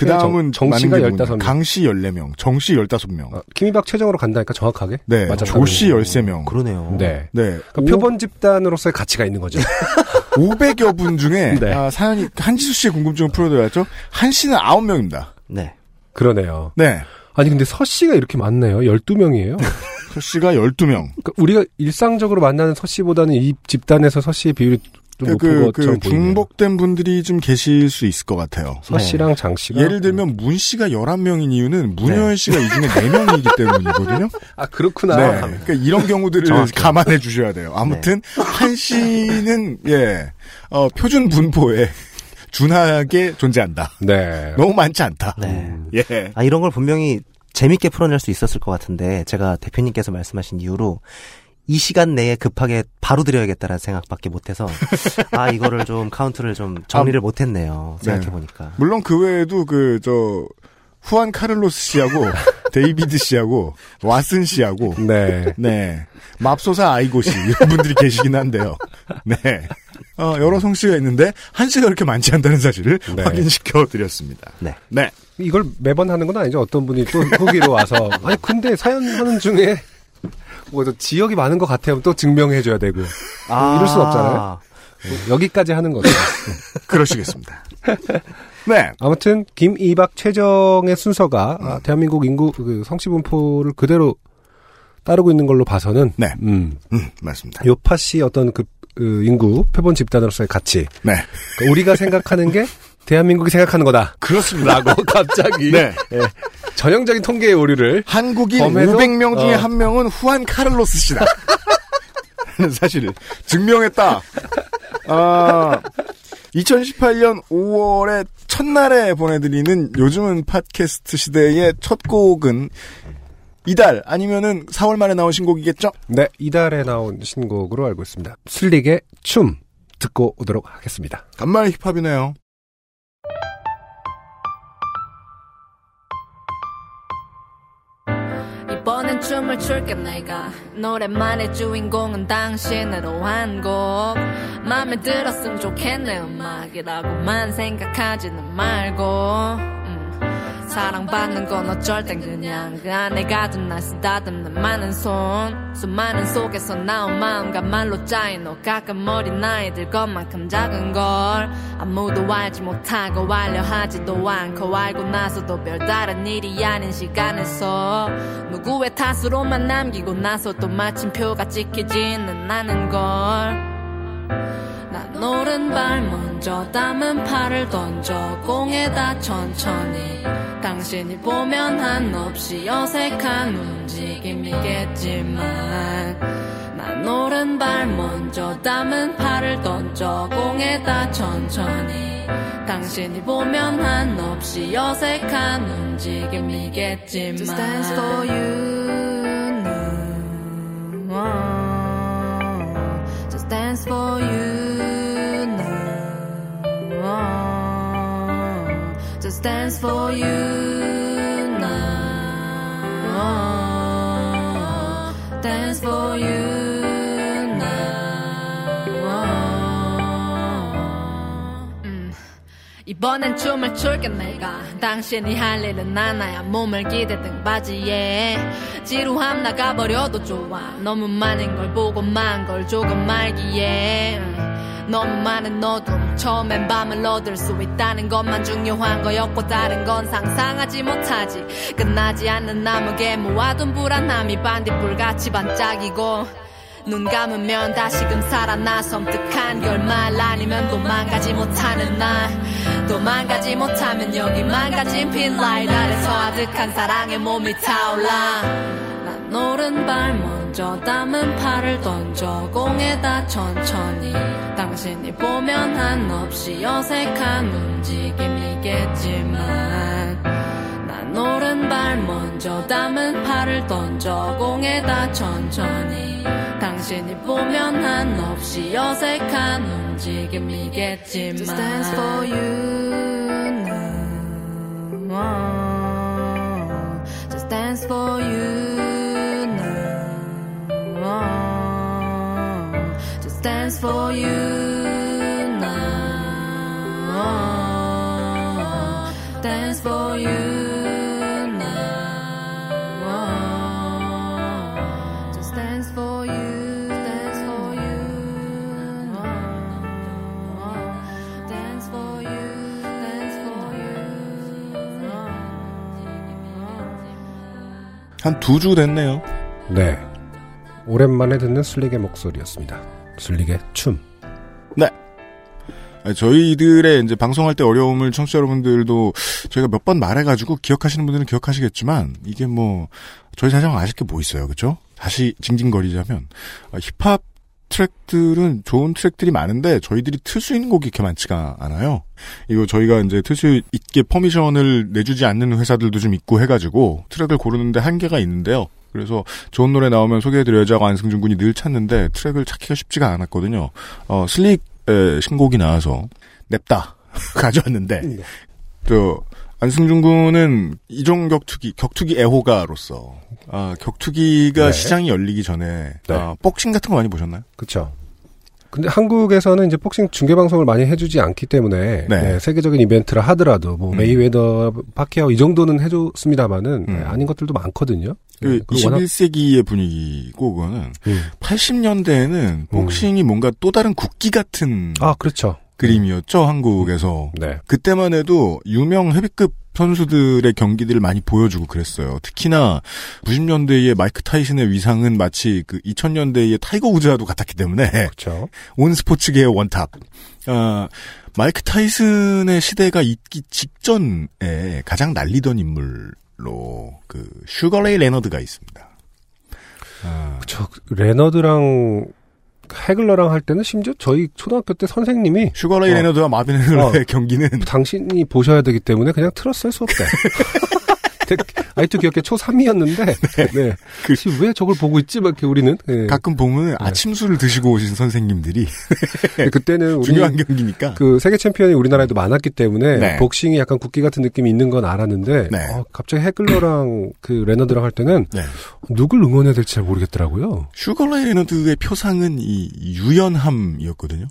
그 다음은 정 씨가 15명. 강씨 14명, 정씨 15명. 아, 김이박 최정으로 간다니까 정확하게. 네. 맞아. 조씨 13명. 그러네요. 네. 네. 그러니까 표본 집단으로서의 가치가 있는 거죠. 500여 분 중에 네. 아, 사연이 한지수 씨의 궁금증을 풀어드렸죠. 한 씨는 9명입니다. 네. 그러네요. 네. 아니 근데 서 씨가 이렇게 많네요. 12명이에요. 서 씨가 12명. 그러니까 우리가 일상적으로 만나는 서 씨보다는 이 집단에서 서 씨의 비율이 좀 그, 그, 그. 중복된 분들이 좀 계실 수 있을 것 같아요. 서 씨랑 장 씨가 예를 들면 문 씨가 11명인 이유는 문효연 씨가 이 중에 4명이기 때문이거든요. 아 그렇구나. 네. 그러니까 이런 경우들을. 감안해 주셔야 돼요. 아무튼 한 씨는 예. 어, 표준 분포에 준하게 존재한다. 네. 너무 많지 않다. 네. 예. 아, 이런 걸 분명히 재밌게 풀어낼 수 있었을 것 같은데, 제가 대표님께서 말씀하신 이유로, 이 시간 내에 급하게 바로 드려야겠다라는 생각밖에 못해서, 아, 이거를 좀 카운트를 좀 정리를 못했네요. 생각해 보니까. 물론 그 외에도 그 저 후안 카를로스 씨하고 데이비드 씨하고 왓슨 씨하고 네. 네 맙소사 아이고 씨 이런 분들이 계시긴 한데요. 네. 어, 여러 성씨가 있는데 한 씨가 그렇게 많지 않다는 사실을 네. 확인시켜 드렸습니다. 네. 네. 이걸 매번 하는 건 아니죠. 어떤 분이 또 후기로 와서 아니 근데 사연 하는 중에 뭐또 지역이 많은 것 같아요. 또 증명해줘야 되고 아, 이럴 순 없잖아요. 여기까지 하는 거죠. 그러시겠습니다. 네. 아무튼 김이박 최정의 순서가 아, 대한민국 인구 그 성씨 분포를 그대로 따르고 있는 걸로 봐서는 네. 음, 음, 맞습니다. 요파 씨 어떤 그, 그 인구 표본 집단으로서의 가치 네. 그러니까 우리가 생각하는 게 대한민국이 생각하는 거다. 그렇습니다. 라고 갑자기 네. 예, 전형적인 통계의 오류를 한국인 범해도- 500명 중에 어. 한 명은 후안 카를로스 씨다. 하는 사실을 증명했다. 아, 2018년 5월의 첫날에 보내드리는 요즘은 팟캐스트 시대의 첫 곡은 이달 아니면은 4월 말에 나온 신곡이겠죠? 네, 이달에 나온 신곡으로 알고 있습니다. 슬릭의 춤 듣고 오도록 하겠습니다. 간만에 힙합이네요. 춤을 출게 내가 노래만의 주인공은 당신으로 한곡. 맘에 들었으면 좋겠네 음악이라고만 생각하지는 말고. 음, 사랑받는 건 어쩔 땐 그냥 그 안에 가둔 날 쓰다듬는 많은 손. 수많은 속에서 나온 마음과 말로 짜인 옷 가끔 어린 아이들 것만큼 작은 걸. 아무도 알지 못하고 알려 하지도 않고 알고 나서도 별다른 일이 아닌 시간에서 누구의 탓으로만 남기고 나서 또 마침표가 찍히지는 않은 걸. 난 오른 발 먼저 담은 팔을 던져 공에다 천천히 당신이 보면 한없이 어색한 움직임이겠지만 난 오른발 먼저 담은 팔을 던져 공에다 천천히. 당신이 보면 한없이 어색한 움직임이겠지만 Just dance for you now Just dance for you Just dance for you now. Dance for you. 음, 이번엔 춤을 출게 내가. 당신이 할 일은 않아야. 몸을 기대 등바지에. 지루함 나가버려도 좋아. 너무 많은 걸 보고 만 걸 조금 알기에. 음, 너무 많은 어둠 처음엔 밤을 얻을 수 있다는 것만 중요한 거였고 다른 건 상상하지 못하지. 끝나지 않는 나무게 모아둔 불안함이 반딧불같이 반짝이고 눈 감으면 다시금 살아나 섬뜩한 결말 아니면 도망가지 못하는 나. 도망가지 못하면 여기 망가진 핀라인 아래서 아득한 사랑의 몸이 타올라. 난 오른발 먼저 담은 팔을 던져 공에다 천천히. 당신이 보면 한없이 어색한 움직임이겠지만 난 오른발 먼저 담은 팔을 던져 공에다 천천히. 당신이 보면 한없이 어색한 움직임이겠지만 Just dance for you now. Just dance for you Dance for you now Dance for you now Just dance for you Dance for you Dance for you Dance for 한두 주 됐네요. 네. 오랜만에 듣는 슬릭의 목소리였습니다. 슬릭의 춤. 네. 저희들의 이제 방송할 때 어려움을 청취자 여러분들도 저희가 몇 번 말해가지고 기억하시는 분들은 기억하시겠지만 이게 뭐 저희 사정 아실 게 뭐 있어요, 그렇죠? 다시 징징거리자면 아, 힙합 트랙들은 좋은 트랙들이 많은데 저희들이 틀 수 있는 곡이 이렇게 많지가 않아요. 이거 저희가 이제 틀 수 있게 permission을 내주지 않는 회사들도 좀 있고 해가지고 트랙을 고르는데 한계가 있는데요. 그래서 좋은 노래 나오면 소개해드려야지 하고 안승준 군이 늘 찾는데 트랙을 찾기가 쉽지가 않았거든요. 어, 슬릭의 신곡이 나와서 냅다 가져왔는데 저 안승준 군은 이종 격투기 격투기 애호가로서 아, 격투기가 네. 시장이 열리기 전에 네. 아, 복싱 같은 거 많이 보셨나요? 그쵸. 근데 한국에서는 이제 복싱 중계 방송을 많이 해주지 않기 때문에 네. 네, 세계적인 이벤트를 하더라도 뭐 음. 메이웨더, 파키아오 이 정도는 해줬습니다만은 음. 네, 아닌 것들도 많거든요. 그 네, 그리고 워낙- 21세기의 분위기고 그거는 음. 80년대에는 복싱이 뭔가 또 다른 국기 같은 아 그렇죠. 그림이었죠 한국에서 네. 그때만 해도 유명 헤비급 선수들의 경기들을 많이 보여주고 그랬어요. 특히나 90년대의 마이크 타이슨의 위상은 마치 그 2000년대의 타이거 우즈와도 같았기 때문에 그렇죠. 온 스포츠계의 원탑. 아, 마이크 타이슨의 시대가 있기 직전에 가장 날리던 인물 로 그 슈거레이 레너드가 있습니다. 아, 저 레너드랑 해글러랑 할 때는 심지어 저희 초등학교 때 선생님이 슈가레이 어. 레너드와 마빈 해글러의 어. 경기는 당신이 보셔야 되기 때문에 그냥 틀었어요 수업 때. 아이도 기억해 초3이었는데 네. 그- 왜 저걸 보고 있지? 막 이렇게 우리는 네. 가끔 보면 아침 술을 드시고 오신 선생님들이 근데 그때는 중요한 경기니까. 그 세계 챔피언이 우리나라에도 많았기 때문에 네. 복싱이 약간 국기 같은 느낌이 있는 건 알았는데 네. 어, 갑자기 해글러랑 그 레너드랑 할 때는 네. 누굴 응원해야 될지 잘 모르겠더라고요. 슈가레이 레너드의 표상은 이 유연함이었거든요.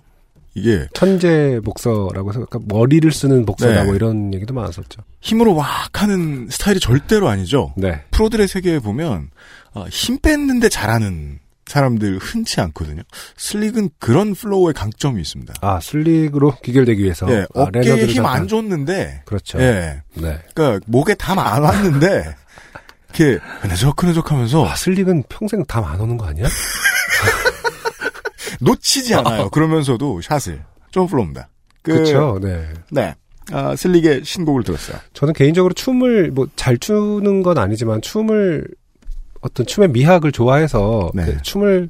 이게 천재 복서라고 해서 약간 머리를 쓰는 복서다 네. 뭐 이런 얘기도 많았었죠. 힘으로 왁 하는 스타일이 절대로 아니죠. 네. 프로들의 세계에 보면 어, 힘 뺐는데 잘하는 사람들 흔치 않거든요. 슬릭은 그런 flow의 강점이 있습니다. 아 슬릭으로 귀결되기 위해서 예, 아, 어깨에 힘 안 줬는데, 그렇죠. 예, 네. 그러니까 목에 담 안 왔는데 이렇게 흐느적 흐느적하면서 아 슬릭은 평생 담 안 오는 거 아니야? 놓치지 않아요. 그러면서도 shot을 좀 flow입니다. 그, 그렇죠. 네. 네, 아, 슬릭의 신곡을 들었어요. 저는 개인적으로 춤을 뭐 잘 추는 건 아니지만 춤을 어떤 춤의 미학을 좋아해서 네. 그 춤을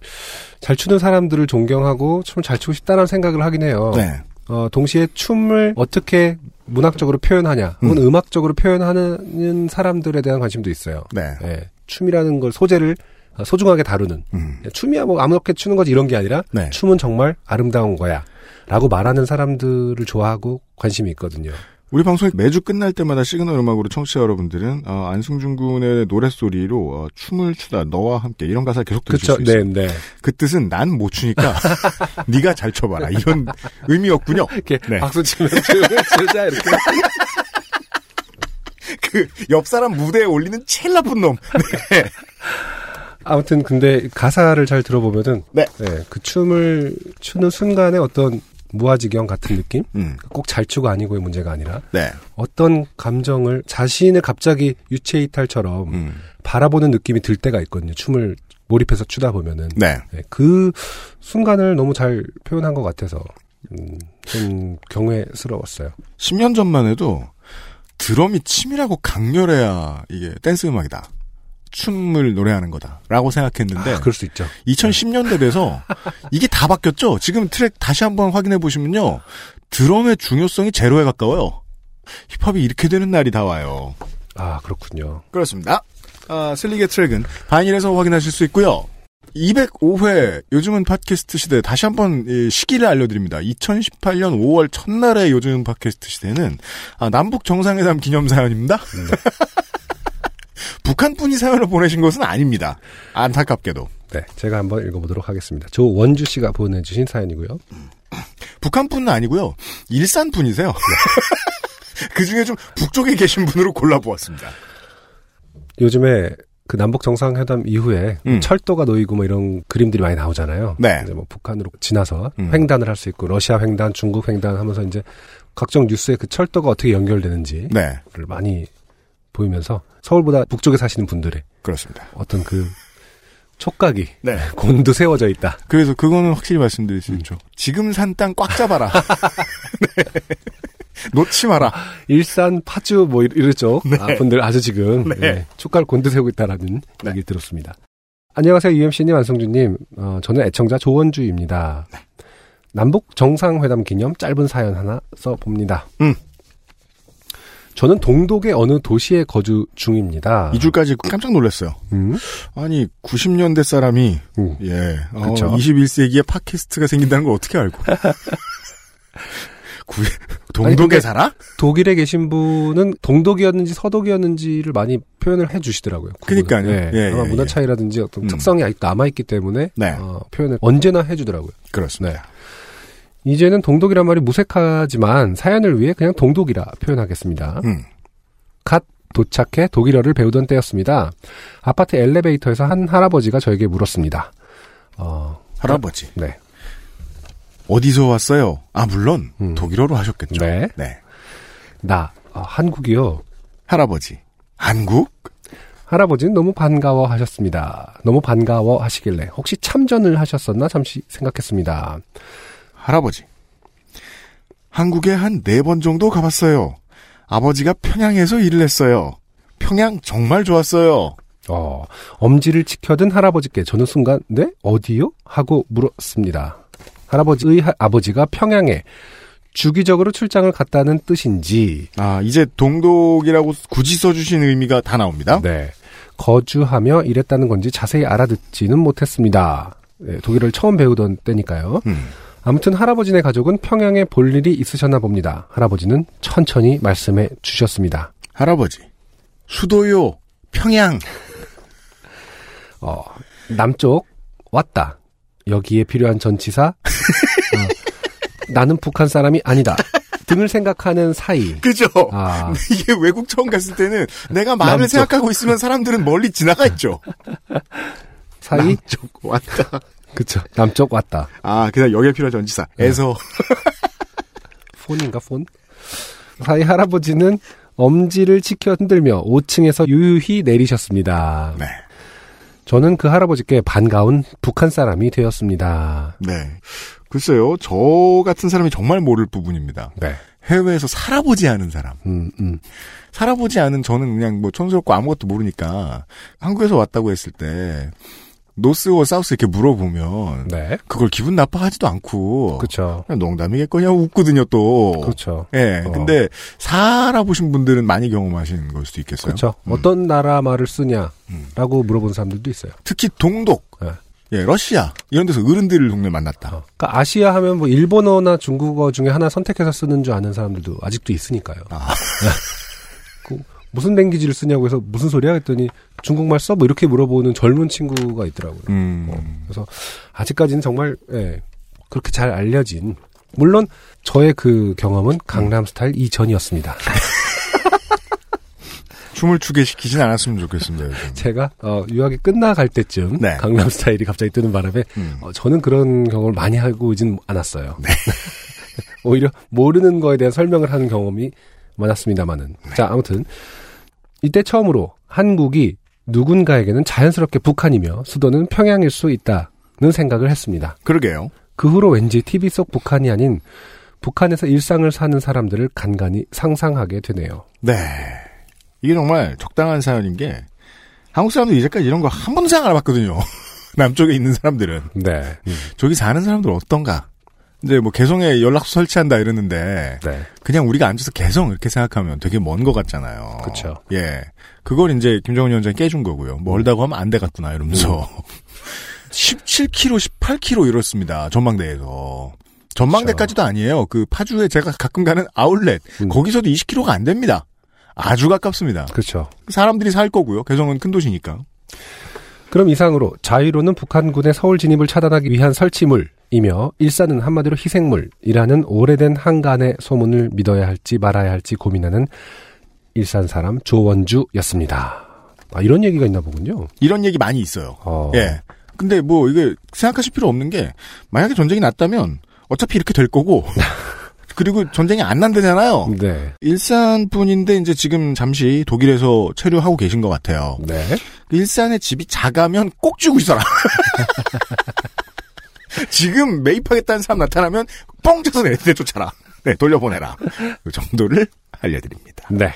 잘 추는 사람들을 존경하고 춤을 잘 추고 싶다는 생각을 하긴 해요. 네, 어, 동시에 춤을 어떻게 문학적으로 표현하냐, 혹은 음악적으로 표현하는 사람들에 대한 관심도 있어요. 네, 예, 춤이라는 걸 소재를 어, 소중하게 다루는 음, 춤이야 뭐 아무렇게 추는 거지 이런 게 아니라 네. 춤은 정말 아름다운 거야. 라고 말하는 사람들을 좋아하고 관심이 있거든요. 우리 방송이 매주 끝날 때마다 시그널 음악으로 청취자 여러분들은 어, 안승준 군의 노랫소리로 어, 춤을 추다 너와 함께 이런 가사 계속 들으실 그렇죠. 수 있어요. 네, 네. 그 뜻은 난 못 추니까 네가 잘 쳐봐라 이런 의미였군요. 이렇게 네. 박수 치면 주자 이렇게. 그 옆 사람 무대에 올리는 제일 나쁜 놈. 네. 아무튼 근데 가사를 잘 들어보면은 네. 그 춤을 추는 순간에 어떤 무아지경 같은 느낌? 음, 꼭잘 추고 아니고의 문제가 아니라 네. 어떤 감정을 자신을 갑자기 유체 이탈처럼 음, 바라보는 느낌이 들 때가 있거든요. 춤을 몰입해서 추다 보면은 네. 네, 그 순간을 너무 잘 표현한 것 같아서 음, 좀 경외스러웠어요. 10년 전만 해도 드럼이 치밀하고 강렬해야 이게 댄스 음악이다. 춤을 노래하는 거다라고 생각했는데 아, 그럴 수 있죠. 2010년대 돼서 이게 다 바뀌었죠. 지금 트랙 다시 한번 확인해 보시면요. 드럼의 중요성이 제로에 가까워요. 힙합이 이렇게 되는 날이 다 와요. 아 그렇군요. 그렇습니다. 아, 슬릭의 트랙은 바이닐에서 확인하실 수 있고요. 205회 요즘은 팟캐스트 시대 다시 한번 이 시기를 알려드립니다. 2018년 5월 첫날의 요즘 팟캐스트 시대는 아, 남북 정상회담 기념 사연입니다. 북한 분이 사연을 보내신 것은 아닙니다. 안타깝게도. 네, 제가 한번 읽어보도록 하겠습니다. 조원주 씨가 보내주신 사연이고요. 북한 분은 아니고요. 일산 분이세요. 그 중에 좀 북쪽에 계신 분으로 골라보았습니다. 요즘에 그 남북 정상회담 이후에 음. 철도가 놓이고 뭐 이런 그림들이 많이 나오잖아요. 네. 이제 뭐 북한으로 지나서 음. 횡단을 할 수 있고 러시아 횡단, 중국 횡단 하면서 이제 각종 뉴스에 그 철도가 어떻게 연결되는지를 네, 많이 보이면서 서울보다 북쪽에 사시는 분들의 그렇습니다. 어떤 그 촉각이 네. 곤두 세워져 있다. 그래서 그거는 확실히 말씀드릴 수 있죠. 지금 산 땅 꽉 잡아라. 네. 놓지 마라. 일산, 파주 뭐 이- 이러죠. 네. 아, 분들 아주 지금 네. 네, 촉각을 곤두 세우고 있다라는 네. 얘기를 들었습니다. 안녕하세요. UMC님, 안성준님. 어, 저는 애청자 조원주입니다. 네. 남북 정상회담 기념 짧은 사연 하나 써봅니다. 음. 저는 동독의 어느 도시에 거주 중입니다. 2주까지 깜짝 놀랐어요. 음? 아니 90년대 사람이 음. 예 어, 그쵸. 21세기에 팟캐스트가 생긴다는 걸 어떻게 알고? 구- 아니, 동독에 근데 살아? 독일에 계신 분은 동독이었는지 서독이었는지를 많이 표현을 해주시더라고요. 그러니까요. 네. 예, 아마 예, 문화 예. 차이라든지 어떤 음. 특성이 아직도 남아있기 때문에 네. 어, 표현을 언제나 해주더라고요. 그렇습니다. 이제는 동독이란 말이 무색하지만 사연을 위해 그냥 동독이라 표현하겠습니다. 음. 갓 도착해 독일어를 배우던 때였습니다. 아파트 엘리베이터에서 한 할아버지가 저에게 물었습니다. 어, 할아버지 네. 어디서 왔어요? 아 물론 음. 독일어로 하셨겠죠. 네. 나 어, 한국이요. 할아버지 한국? 할아버지는 너무 반가워 하셨습니다. 너무 반가워 하시길래 혹시 참전을 하셨었나 잠시 생각했습니다. 할아버지 한국에 한 네 번 정도 가봤어요. 아버지가 평양에서 일을 했어요. 평양 정말 좋았어요. 어, 엄지를 지켜든 할아버지께 저는 순간 네 어디요? 하고 물었습니다. 할아버지의 하- 아버지가 평양에 주기적으로 출장을 갔다는 뜻인지 아, 이제 동독이라고 굳이 써주신 의미가 다 나옵니다. 네. 거주하며 일했다는 건지 자세히 알아듣지는 못했습니다. 네, 독일어를 처음 배우던 때니까요. 음. 아무튼 할아버지네 가족은 평양에 볼 일이 있으셨나 봅니다. 할아버지는 천천히 말씀해 주셨습니다. 할아버지, 수도요, 평양. 어, 남쪽 왔다. 여기에 필요한 전치사. 어, 나는 북한 사람이 아니다. 등을 생각하는 사이. 그죠? 아, 이게 외국 처음 갔을 때는 내가 말을 남쪽. 생각하고 있으면 사람들은 멀리 지나가 있죠. 사이. 남쪽 왔다. 그쵸. 남쪽 왔다. 아, 그냥 여기에 필요한 전치사. 에서. 폰인가 폰? 사이 할아버지는 엄지를 치켜 흔들며 5층에서 유유히 내리셨습니다. 네. 저는 그 할아버지께 반가운 북한 사람이 되었습니다. 네. 글쎄요, 저 같은 사람이 정말 모를 부분입니다. 네. 해외에서 살아보지 않은 사람. 음, 음. 살아보지 않은 저는 그냥 뭐 촌스럽고 아무것도 모르니까 한국에서 왔다고 했을 때 노스와 사우스 이렇게 물어보면 네. 그걸 기분 나빠하지도 않고 그쵸. 그냥 농담이겠거냐 웃거든요 또. 그렇죠. 예. 어. 근데 살아보신 분들은 많이 경험하신 걸 수도 있겠어요. 그렇죠. 음. 어떤 나라 말을 쓰냐라고 물어본 사람들도 있어요. 특히 동독, 네. 예, 러시아 이런 데서 어른들을 동네 만났다. 어. 그러니까 아시아 하면 뭐 일본어나 중국어 중에 하나 선택해서 쓰는 줄 아는 사람들도 아직도 있으니까요. 아. 그 무슨 랭귀지를 쓰냐고 해서 무슨 소리야 했더니 중국말 써? 뭐 이렇게 물어보는 젊은 친구가 있더라고요. 음. 어, 그래서 아직까지는 정말 예, 그렇게 잘 알려진 물론 저의 그 경험은 강남 스타일 이전이었습니다. 춤을 추게 시키진 않았으면 좋겠습니다. 요즘. 제가 어, 유학이 끝나갈 때쯤 네. 강남 스타일이 갑자기 뜨는 바람에 음. 어, 저는 그런 경험을 많이 하고 있진 않았어요. 오히려 모르는 거에 대한 설명을 하는 경험이 많았습니다만은. 자, 아무튼 이때 처음으로 한국이 누군가에게는 자연스럽게 북한이며 수도는 평양일 수 있다는 생각을 했습니다. 그러게요. 그 후로 왠지 TV 속 북한이 아닌 북한에서 일상을 사는 사람들을 간간히 상상하게 되네요. 네. 이게 정말 적당한 사연인 게 한국 사람들 이제까지 이런 거 한 번도 생각 안 해봤거든요. 남쪽에 있는 사람들은 네. 저기 사는 사람들 어떤가? 이제 뭐 개성에 연락처 설치한다 이러는데 네. 그냥 우리가 앉아서 개성 이렇게 생각하면 되게 먼 것 같잖아요. 그쵸. 예. 그걸 이제 김정은 위원장이 깨준 거고요. 멀다고 하면 안 되겠구나 이러면서 17km, 18km 이렇습니다. 전망대에서. 전망대까지도 아니에요. 그 파주에 제가 가끔 가는 아울렛 음. 거기서도 20km가 안 됩니다. 아주 가깝습니다. 그렇죠. 사람들이 살 거고요. 개성은 큰 도시니까. 그럼 이상으로 자유로는 북한군의 서울 진입을 차단하기 위한 설치물 이며 일산은 한마디로 희생물이라는 오래된 한간의 소문을 믿어야 할지 말아야 할지 고민하는 일산 사람 조원주였습니다. 아, 이런 얘기가 있나 보군요. 이런 얘기 많이 있어요. 어. 예. 근데 뭐 이게 생각하실 필요 없는 게 만약에 전쟁이 났다면 어차피 이렇게 될 거고 그리고 전쟁이 안 난다잖아요. 네. 일산 분인데 이제 지금 잠시 독일에서 체류하고 계신 것 같아요. 네. 일산의 집이 작으면 꼭 주고 있어라. 지금 매입하겠다는 사람 나타나면 뻥 쳐서 내쫓아라. 네, 돌려보내라. 그 정도를 알려드립니다. 네.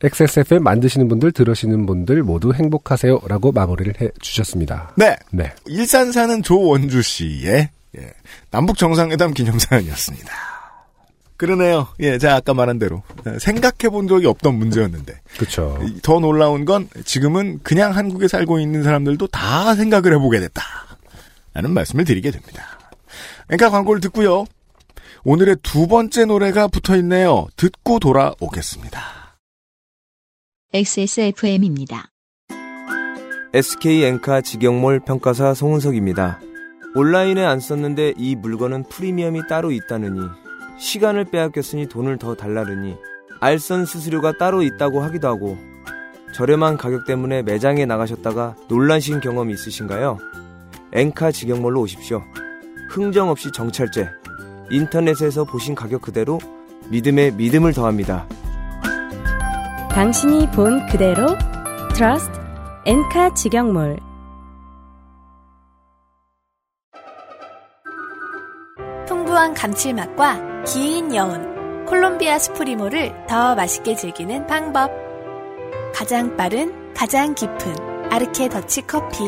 XSFM 만드시는 분들, 들으시는 분들 모두 행복하세요. 라고 마무리를 해 주셨습니다. 네, 네. 일산 사는 조원주 씨의 예, 남북 정상회담 기념사연이었습니다. 그러네요. 예, 제가 아까 말한 대로 생각해 본 적이 없던 문제였는데 그쵸. 이- 더 놀라운 건 지금은 그냥 한국에 살고 있는 사람들도 다 생각을 해보게 됐다. 라는 말씀을 드리게 됩니다. 그러니까 광고를 듣고요. 오늘의 두 번째 노래가 붙어 있네요. 듣고 돌아오겠습니다. XSFM입니다. SK 엔카 직영몰 평가사 송은석입니다. 온라인에 안 썼는데 이 물건은 프리미엄이 따로 있다느니 시간을 빼앗겼으니 돈을 더 달라르니 알선 수수료가 따로 있다고 하기도 하고 저렴한 가격 때문에 매장에 나가셨다가 놀라신 경험이 있으신가요? 엔카 직영몰로 오십시오. 흥정 없이 정찰제. 인터넷에서 보신 가격 그대로 믿음에 믿음을 더합니다. 당신이 본 그대로 트러스트 엔카 직영몰 풍부한 감칠맛과 긴 여운, 콜롬비아 수프리모를 더 맛있게 즐기는 방법. 가장 빠른, 가장 깊은 아르케 더치 커피.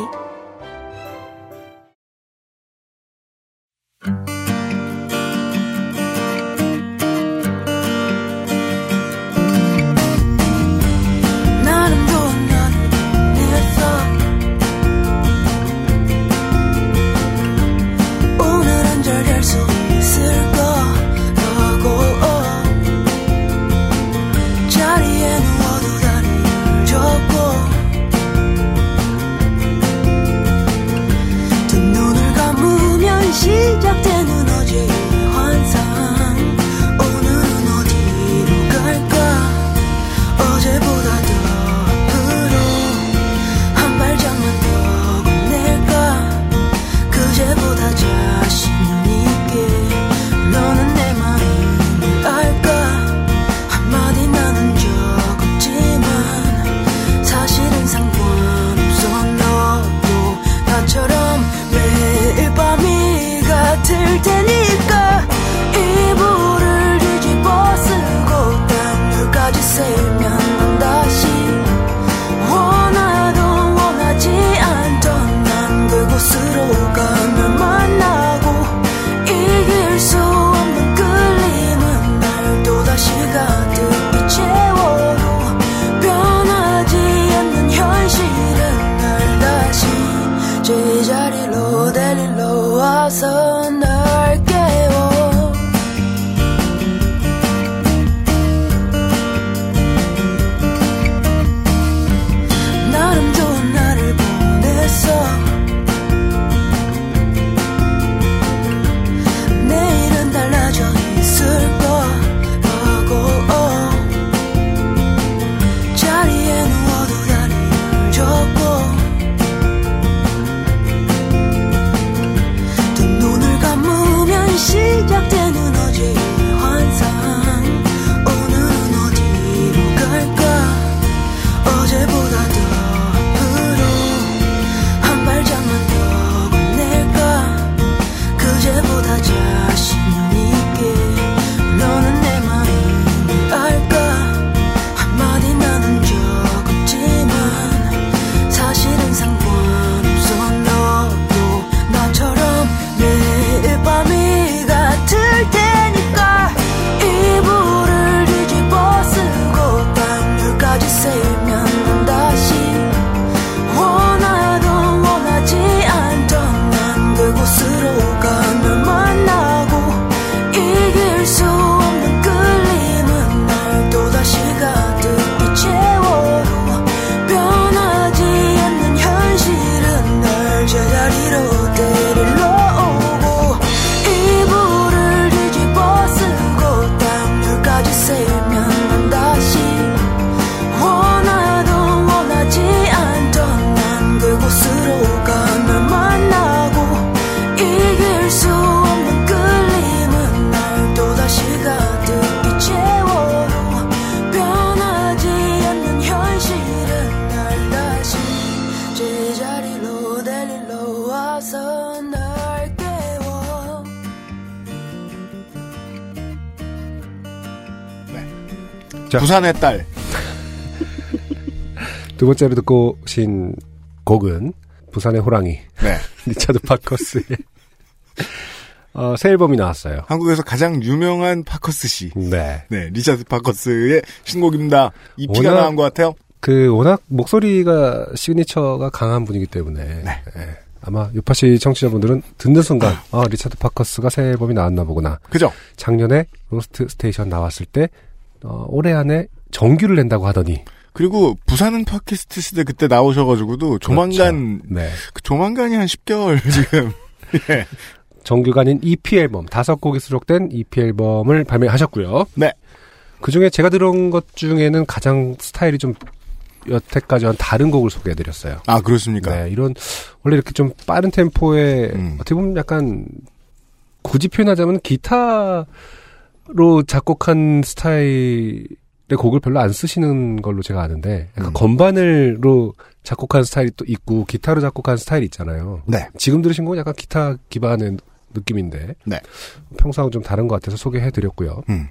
부산의 딸. 두 번째로 듣고 오신 곡은 부산의 호랑이. 네. 리차드 파커스의 어, 새 앨범이 나왔어요. 한국에서 가장 유명한 파커스 씨. 네. 네, 리차드 파커스의 신곡입니다. EP가 워낙- 나온 것 같아요. 그 워낙 목소리가 signature가 강한 분이기 때문에 네. 예. 아마 요파시 청취자분들은 듣는 순간 아 리차드 파커스가 새 앨범이 나왔나 보구나. 그죠? 작년에 로스트 스테이션 나왔을 때 어, 올해 안에 정규를 낸다고 하더니 그리고 부산은 팟캐스트 시대 그때 나오셔가지고도 조만간 네. 그 조만간이 한 10개월 지금 예. 정규가 아닌 EP 앨범 다섯 곡이 수록된 EP 앨범을 발매하셨고요. 네. 그 중에 제가 들은 것 중에는 가장 스타일이 좀 여태까지와는 다른 곡을 소개해드렸어요. 아 그렇습니까? 네, 이런 원래 이렇게 좀 빠른 템포의 음. 어떻게 보면 약간 굳이 표현하자면 기타 로 작곡한 스타일의 곡을 별로 안 쓰시는 걸로 제가 아는데 약간 음. 건반으로 작곡한 스타일이 또 있고 기타로 작곡한 스타일이 있잖아요. 네. 지금 들으신 건 약간 기타 기반의 느낌인데 네. 평소하고 좀 다른 것 같아서 소개해드렸고요. 음.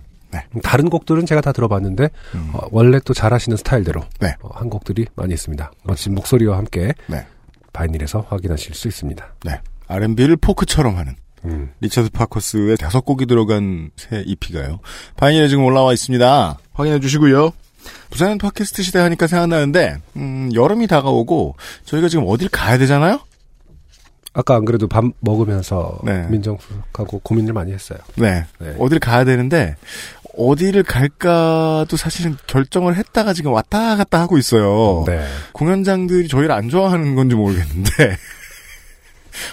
다른 곡들은 제가 다 들어봤는데 어, 원래 또 잘하시는 스타일대로 네. 어, 한 곡들이 많이 있습니다. 멋진 목소리와 함께 네. 바이닐에서 확인하실 수 있습니다. 네. R&B를 포크처럼 하는 음. 리처드 파커스의 다섯 곡이 들어간 새 EP가요. 바이닐에 지금 올라와 있습니다. 확인해 주시고요. 부산은 팟캐스트 시대 하니까 생각나는데 음, 여름이 다가오고 저희가 지금 어딜 가야 되잖아요. 아까 안 그래도 밥 먹으면서 네. 민정수석하고 고민을 많이 했어요. 네. 어딜 가야 되는데 어디를 갈까도 사실은 결정을 했다가 지금 왔다 갔다 하고 있어요. 네. 공연장들이 저희를 안 좋아하는 건지 모르겠는데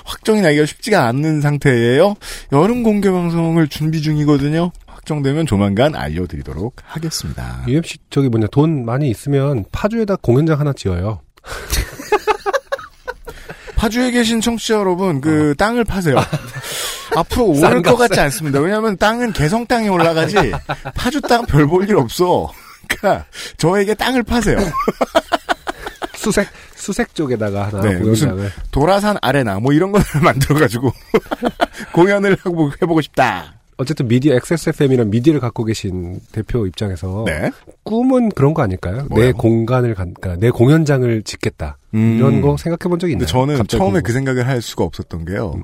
확정이 나기가 쉽지가 않는 상태예요. 여름 공개 방송을 준비 중이거든요. 확정되면 조만간 알려드리도록 하겠습니다. UMC 저기 뭐냐 돈 많이 있으면 파주에다 공연장 하나 지어요. 파주에 계신 청취자 여러분, 그 땅을 파세요. 앞으로 싼 오를 것. 같지 않습니다. 왜냐하면 땅은 개성 땅에 올라가지 파주 땅 별 볼 일 없어. 그러니까 저에게 땅을 파세요. 수색 수색 쪽에다가 하나 네, 무슨 공연장을 도라산 아레나 뭐 이런 거를 만들어가지고 공연을 하고 해보고 싶다. 어쨌든 미디어 XSFM이란 미디어를 갖고 계신 대표 입장에서 네. 꿈은 그런 거 아닐까요? 내 공간을 간, 그러니까 내 공연장을 짓겠다 이런 거 생각해 본 적이 있나요? 음. 저는 처음에 그 생각을 할 수가 없었던 게요.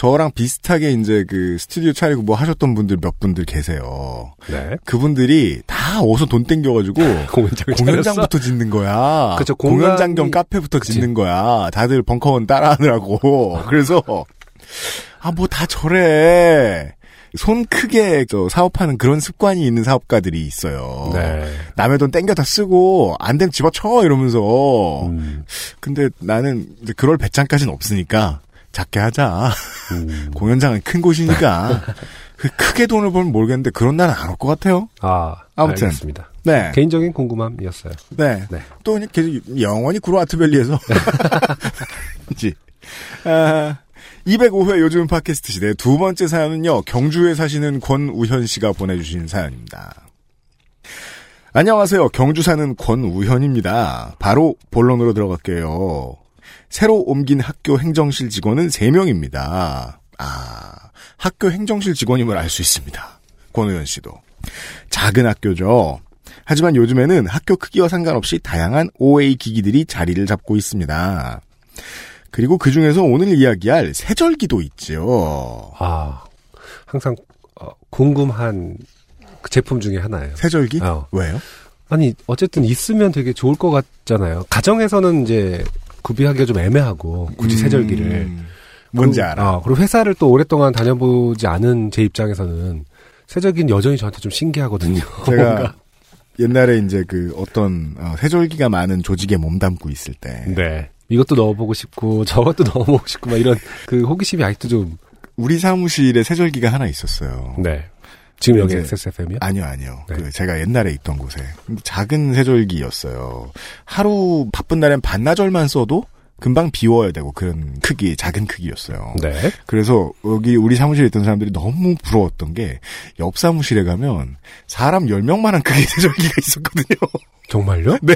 저랑 비슷하게 이제 그 스튜디오 차리고 뭐 하셨던 분들 몇 분들 계세요. 네. 그분들이 다 어디서 돈 땡겨가지고 공연장을 공연장부터 짓는 거야. 그쵸, 공연장 겸 카페부터 짓는 거야. 다들 벙커원 따라하느라고. 그래서 아 뭐 다 저래. 손 크게 저 사업하는 그런 습관이 있는 사업가들이 있어요. 네. 남의 돈 땡겨 다 쓰고 안 되면 집어쳐 이러면서. 음. 근데 나는 이제 그럴 배짱까지는 없으니까 작게 하자. 공연장은 큰 곳이니까 그 크게 돈을 벌면 모르겠는데 그런 날은 안 올 것 같아요. 아 아무튼. 알겠습니다. 네. 개인적인 궁금함이었어요. 네. 네. 또 계속 영원히 구로아트밸리에서 지 아, 205회 요즘 팟캐스트 시대 두 번째 사연은요. 경주에 사시는 권우현 씨가 보내주신 사연입니다. 안녕하세요. 경주 사는 권우현입니다. 바로 본론으로 들어갈게요. 새로 옮긴 학교 행정실 직원은 3명입니다. 아, 학교 행정실 직원임을 알 수 있습니다. 권우현 씨도. 작은 학교죠. 하지만 요즘에는 학교 크기와 상관없이 다양한 OA 기기들이 자리를 잡고 있습니다. 그리고 그 중에서 오늘 이야기할 세절기도 있죠. 아 항상 어, 궁금한 그 제품 중에 하나예요. 세절기? 어. 왜요? 아니 어쨌든 있으면 되게 좋을 것 같잖아요. 가정에서는 이제 구비하기가 좀 애매하고 굳이 음, 세절기를 뭔지 그리고, 알아. 어, 그리고 회사를 또 오랫동안 다녀보지 않은 제 입장에서는 세절기는 여전히 저한테 좀 신기하거든요. 제가. 옛날에 이제 그 어떤 어, 세절기가 많은 조직에 몸담고 있을 때 네. 이것도 넣어보고 싶고 저것도 넣어보고 싶고 막 이런 그 호기심이 아직도 좀 우리 사무실에 세절기가 하나 있었어요. 네. 지금 여기 XSFM이요? 아니요, 아니요. 그 제가 옛날에 있던 곳에 작은 세절기였어요. 하루 바쁜 날엔 반나절만 써도 금방 비워야 되고 그런 크기, 작은 크기였어요. 네. 그래서 여기 우리 사무실에 있던 사람들이 너무 부러웠던 게 옆 사무실에 가면 사람 10명만한 크기의 세절기가 있었거든요. 정말요? 네.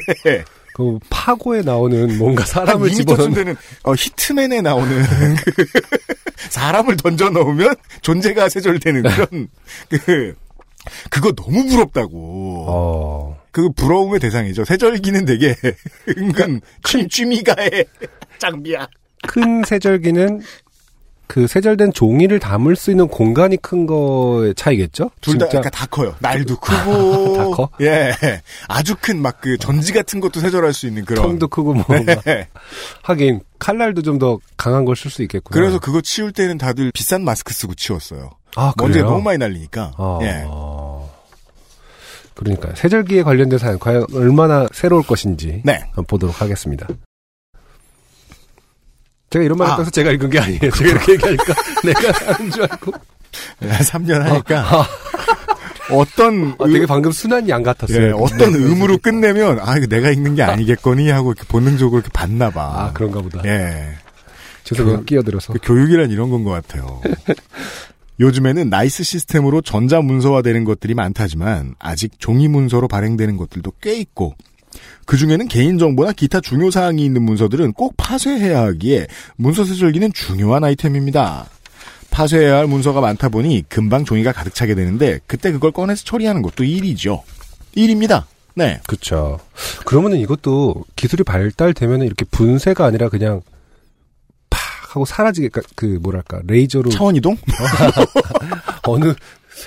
그 파고에 나오는 뭔가 사람을 한 2m 집어넣는 어, 히트맨에 나오는 그 사람을 던져 넣으면 존재가 세절되는 그런 그 그거 너무 부럽다고. 어. 그 부러움의 대상이죠. 세절기는 되게 은근 큰 취미가의 장비야. 큰 세절기는 그 세절된 종이를 담을 수 있는 공간이 큰 거의 차이겠죠? 둘 다 그러니까 다 커요. 날도 크고 다 커? 예. 아주 큰 막 그 전지 같은 것도 세절할 수 있는 그런 통도 크고 뭐 네. 하긴 칼날도 좀 더 강한 걸 쓸 수 있겠구나. 그래서 그거 치울 때는 다들 비싼 마스크 쓰고 치웠어요. 아, 그래요? 너무 많이 날리니까. 어. 예. 그러니까 세절기에 관련된 사연 과연 얼마나 새로울 것인지 네. 한번 보도록 하겠습니다. 제가 이런 말 아. 했다서 제가 읽은 게 아니에요. 제가 이렇게 얘기하니까 내가 하는 줄 알고. 3년 하니까 어떤 아, 되게 방금 순한 양 같았어요. 예, 어떤 의무로 끝내면 아 이거 내가 읽는 게 아니겠거니 하고 이렇게 본능적으로 이렇게 봤나 봐. 아 그런가 보다. 예. 죄송해요. 그- 끼어들어서. 그 교육이란 이런 건 것 같아요. 요즘에는 나이스 시스템으로 전자 문서화 되는 것들이 많다지만 아직 종이 문서로 발행되는 것들도 꽤 있고 그 중에는 개인정보나 기타 중요 사항이 있는 문서들은 꼭 파쇄해야 하기에 문서 세절기는 중요한 아이템입니다. 파쇄해야 할 문서가 많다 보니 금방 종이가 가득 차게 되는데 그때 그걸 꺼내서 처리하는 것도 일이죠. 일입니다. 네. 그렇죠. 그러면은 이것도 기술이 발달되면은 이렇게 분쇄가 아니라 그냥 팍 하고 사라지게 그러니까 그 뭐랄까 레이저로 차원 이동? 어느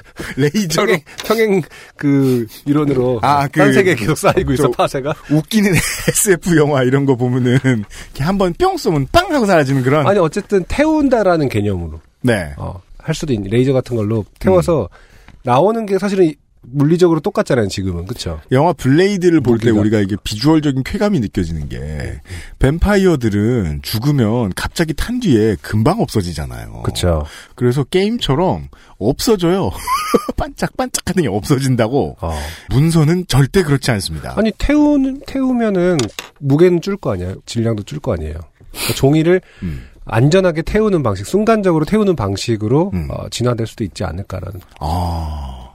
레이저로 평행, 평행 그 이론으로 아, 그- 딴 세계에 계속 쌓이고 있어 저- 파쇄가? 웃기는 SF 영화 이런 거 보면은 이렇게 한번 뿅 쏘면 빵 하고 사라지는 그런. 아니 어쨌든 태운다라는 개념으로. 네. 어, 할 수도 있는 레이저 같은 걸로 태워서 나오는 게 사실은 이- 물리적으로 똑같잖아요 지금은 그렇죠 영화 블레이드를 볼 때. 우리가 이게 비주얼적인 쾌감이 느껴지는 게 뱀파이어들은 죽으면 갑자기 탄 뒤에 금방 없어지잖아요. 그렇죠 그래서 게임처럼 없어져요. 반짝반짝 하더니 없어진다고. 어. 문서는 절대 그렇지 않습니다. 아니 태우는 태우면은 무게는 줄 거 아니에요 질량도 줄 거 아니에요 그러니까 종이를 음. 안전하게 태우는 방식 순간적으로 태우는 방식으로 음. 어, 진화될 수도 있지 않을까라는 아.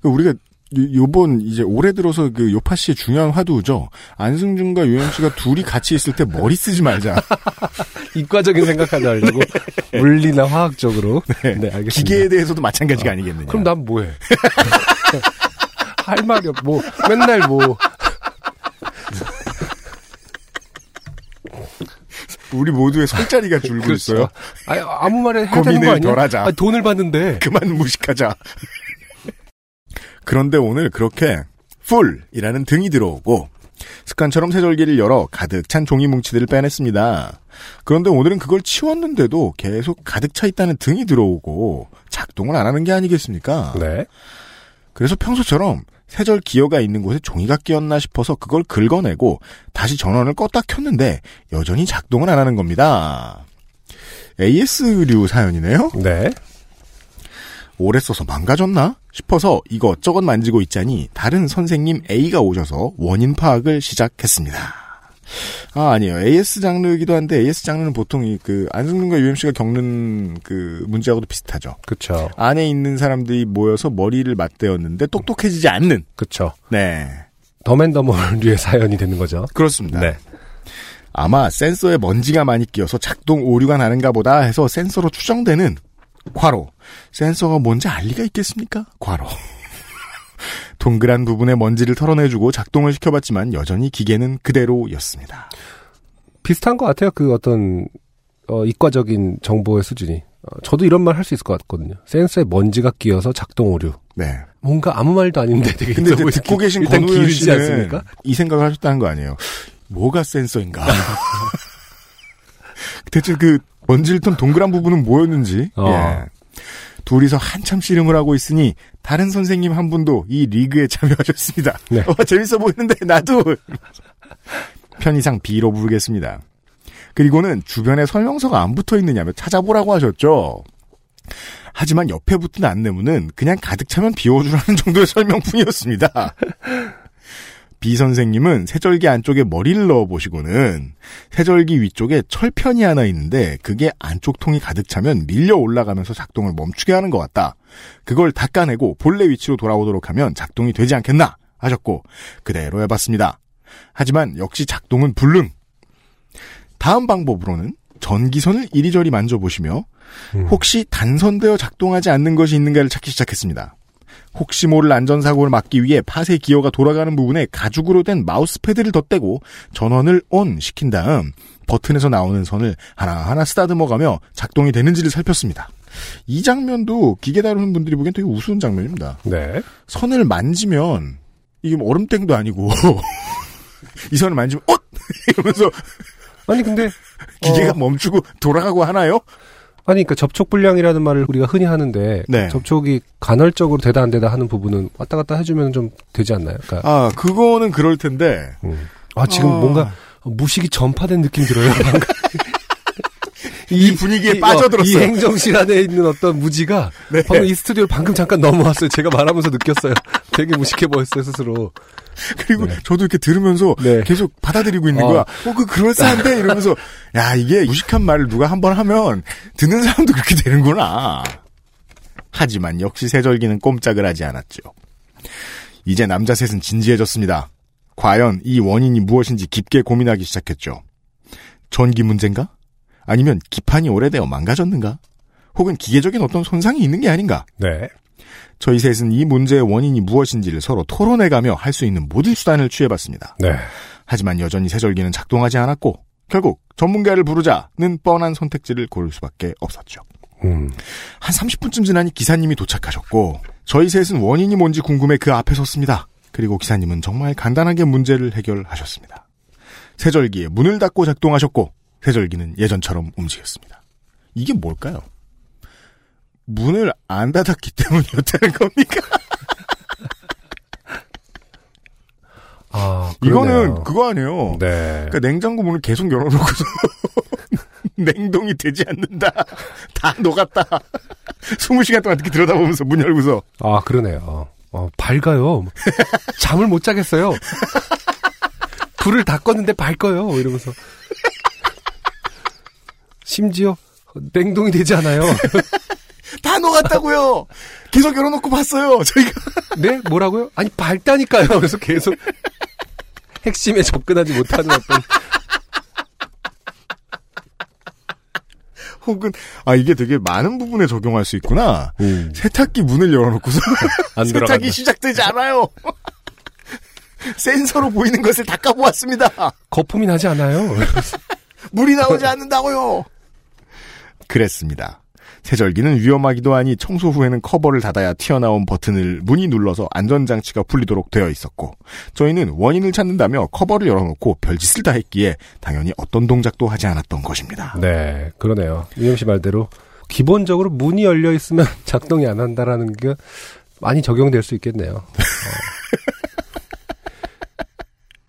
그 우리가 요- 요번 이제 올해 들어서 그 요파 씨의 중요한 화두죠. 안승준과 유영 씨가 둘이 같이 있을 때 머리 쓰지 말자. 이과적인 생각하지 말고 물리나 화학적으로 네, 알겠습니다 기계에 대해서도 마찬가지가 아 니겠느냐. 그럼 난 뭐해 할 말이 없 뭐 맨날 뭐 우리 모두의 손자리가 줄고 있어요. 아니, 아무 말에 해야 되는 거 아니야? 덜 하자. 아니, 돈을 받는데. 그만 무식하자. 그런데 오늘 그렇게 풀이라는 등이 들어오고 습관처럼 세절기를 열어 가득 찬 종이 뭉치들을 빼냈습니다. 그런데 오늘은 그걸 치웠는데도 계속 가득 차 있다는 등이 들어오고 작동을 안 하는 게 아니겠습니까? 네. 그래서 평소처럼 세절 기어가 있는 곳에 종이가 끼었나 싶어서 그걸 긁어내고 다시 전원을 껐다 켰는데 여전히 작동을 안 하는 겁니다. AS류 사연이네요? 네. 오래 써서 망가졌나 싶어서 이것저것 만지고 있자니 다른 선생님 A가 오셔서 원인 파악을 시작했습니다. 아, 아니에요. AS 장르이기도 한데 AS 장르는 보통 이 그 안승준과 UMC가 겪는 그 문제하고도 비슷하죠. 그쵸. 안에 있는 사람들이 모여서 머리를 맞대었는데 똑똑해지지 않는. 그쵸. 네. 더맨더머류의 사연이 되는 거죠. 그렇습니다. 네. 아마 센서에 먼지가 많이 끼어서 작동 오류가 나는가 보다 해서 센서로 추정되는 괄호. 센서가 뭔지 알 리가 있겠습니까? 괄호. 동그란 부분의 먼지를 털어내주고 작동을 시켜봤지만 여전히 기계는 그대로였습니다. 비슷한 것 같아요. 그 어떤, 어, 이과적인 정보의 수준이. 어, 저도 이런 말 할 수 있을 것 같거든요. 센서에 먼지가 끼어서 작동 오류. 네. 뭔가 아무 말도 아닌데 되게 근데. 듣고 계신 일단 권우현 씨는 않습니까? 이 생각을 하셨다는 거 아니에요. 뭐가 센서인가? 대체 그 먼지를 턴 동그란 부분은 뭐였는지. 어. 예. 둘이서 한참 씨름을 하고 있으니 다른 선생님 한 분도 이 리그에 참여하셨습니다. 네. 어, 재밌어 보이는데 나도 편의상 B로 부르겠습니다. 그리고는 주변에 설명서가 안 붙어 있느냐며 찾아보라고 하셨죠. 하지만 옆에 붙은 안내문은 그냥 가득 차면 비워주라는 정도의 설명뿐이었습니다. B 선생님은 세절기 안쪽에 머리를 넣어 보시고는 세절기 위쪽에 철편이 하나 있는데 그게 안쪽 통이 가득 차면 밀려 올라가면서 작동을 멈추게 하는 것 같다. 그걸 닦아내고 본래 위치로 돌아오도록 하면 작동이 되지 않겠나 하셨고 그대로 해봤습니다. 하지만 역시 작동은 불능. 다음 방법으로는 전기선을 이리저리 만져보시며 혹시 단선되어 작동하지 않는 것이 있는가를 찾기 시작했습니다. 혹시 모를 안전사고를 막기 위해 팟의 기어가 돌아가는 부분에 가죽으로 된 마우스패드를 덧대고 전원을 ON 시킨 다음 버튼에서 나오는 선을 하나하나 쓰다듬어가며 작동이 되는지를 살폈습니다. 이 장면도 기계 다루는 분들이 보기엔 되게 우스운 장면입니다. 네. 선을 만지면 이게 뭐 얼음땡도 아니고 이 선을 만지면 어 이러면서 아니 근데 기계가 어, 멈추고 돌아가고 하나요? 아니 그러니까 접촉 불량이라는 말을 우리가 흔히 하는데 네. 접촉이 간헐적으로 되다 안 되다 하는 부분은 왔다 갔다 해주면 좀 되지 않나요? 그러니까 아 그거는 그럴 텐데 아 지금 아. 뭔가 무식이 전파된 느낌 들어요. 방금. 이 분위기에 이- 빠져들었어요. 이 행정실 안에 있는 어떤 무지가 네. 방금 이 스튜디오를 방금 잠깐 넘어왔어요. 제가 말하면서 느꼈어요. 되게 무식해 보였어요 스스로. 그리고 저도 이렇게 들으면서 네. 계속 받아들이고 있는 어. 거야. 어, 그 그럴싸한데 이러면서 야 이게 무식한 말을 누가 한 번 하면 듣는 사람도 그렇게 되는구나. 하지만 역시 세절기는 꼼짝을 하지 않았죠. 이제 남자 셋은 진지해졌습니다. 과연 이 원인이 무엇인지 깊게 고민하기 시작했죠. 전기 문제인가? 아니면 기판이 오래되어 망가졌는가? 혹은 기계적인 어떤 손상이 있는 게 아닌가. 네. 저희 셋은 이 문제의 원인이 무엇인지를 서로 토론해가며 할 수 있는 모든 수단을 취해봤습니다. 네. 하지만 여전히 세절기는 작동하지 않았고 결국 전문가를 부르자는 뻔한 선택지를 고를 수밖에 없었죠. 음. 한 30분쯤 지나니 기사님이 도착하셨고 저희 셋은 원인이 뭔지 궁금해 그 앞에 섰습니다. 그리고 기사님은 정말 간단하게 문제를 해결하셨습니다. 세절기에 문을 닫고 작동하셨고 세절기는 예전처럼 움직였습니다. 이게 뭘까요? 문을 안 닫았기 때문이었다는 겁니까? 아, 이거는 그러네요. 그거 아니에요. 네. 그러니까 냉장고 문을 계속 열어놓고서 냉동이 되지 않는다. 다 녹았다. 20시간 동안 이렇게 들여다보면서 문 열고서 아, 그러네요. 어, 밝아요. 잠을 못 자겠어요. 불을 다 껐는데 밝아요. 이러면서. 심지어 냉동이 되지 않아요. 다 녹았다고요. 계속 열어놓고 봤어요. 저희가 네? 뭐라고요? 아니 밝다니까요. 그래서 계속 핵심에 접근하지 못하는 어떤 혹은 아 이게 되게 많은 부분에 적용할 수 있구나. 세탁기 문을 열어놓고서 안 세탁기 들어간다. 시작되지 않아요. 센서로 보이는 것을 닦아보았습니다. 거품이 나지 않아요. 물이 나오지 않는다고요. 그랬습니다. 세절기는 위험하기도 하니 청소 후에는 커버를 닫아야 튀어나온 버튼을 문이 눌러서 안전장치가 풀리도록 되어 있었고 저희는 원인을 찾는다며 커버를 열어놓고 별짓을 다 했기에 당연히 어떤 동작도 하지 않았던 것입니다. 네, 그러네요. 이영 씨 말대로 기본적으로 문이 열려 있으면 작동이 안 한다라는 게 많이 적용될 수 있겠네요. 어.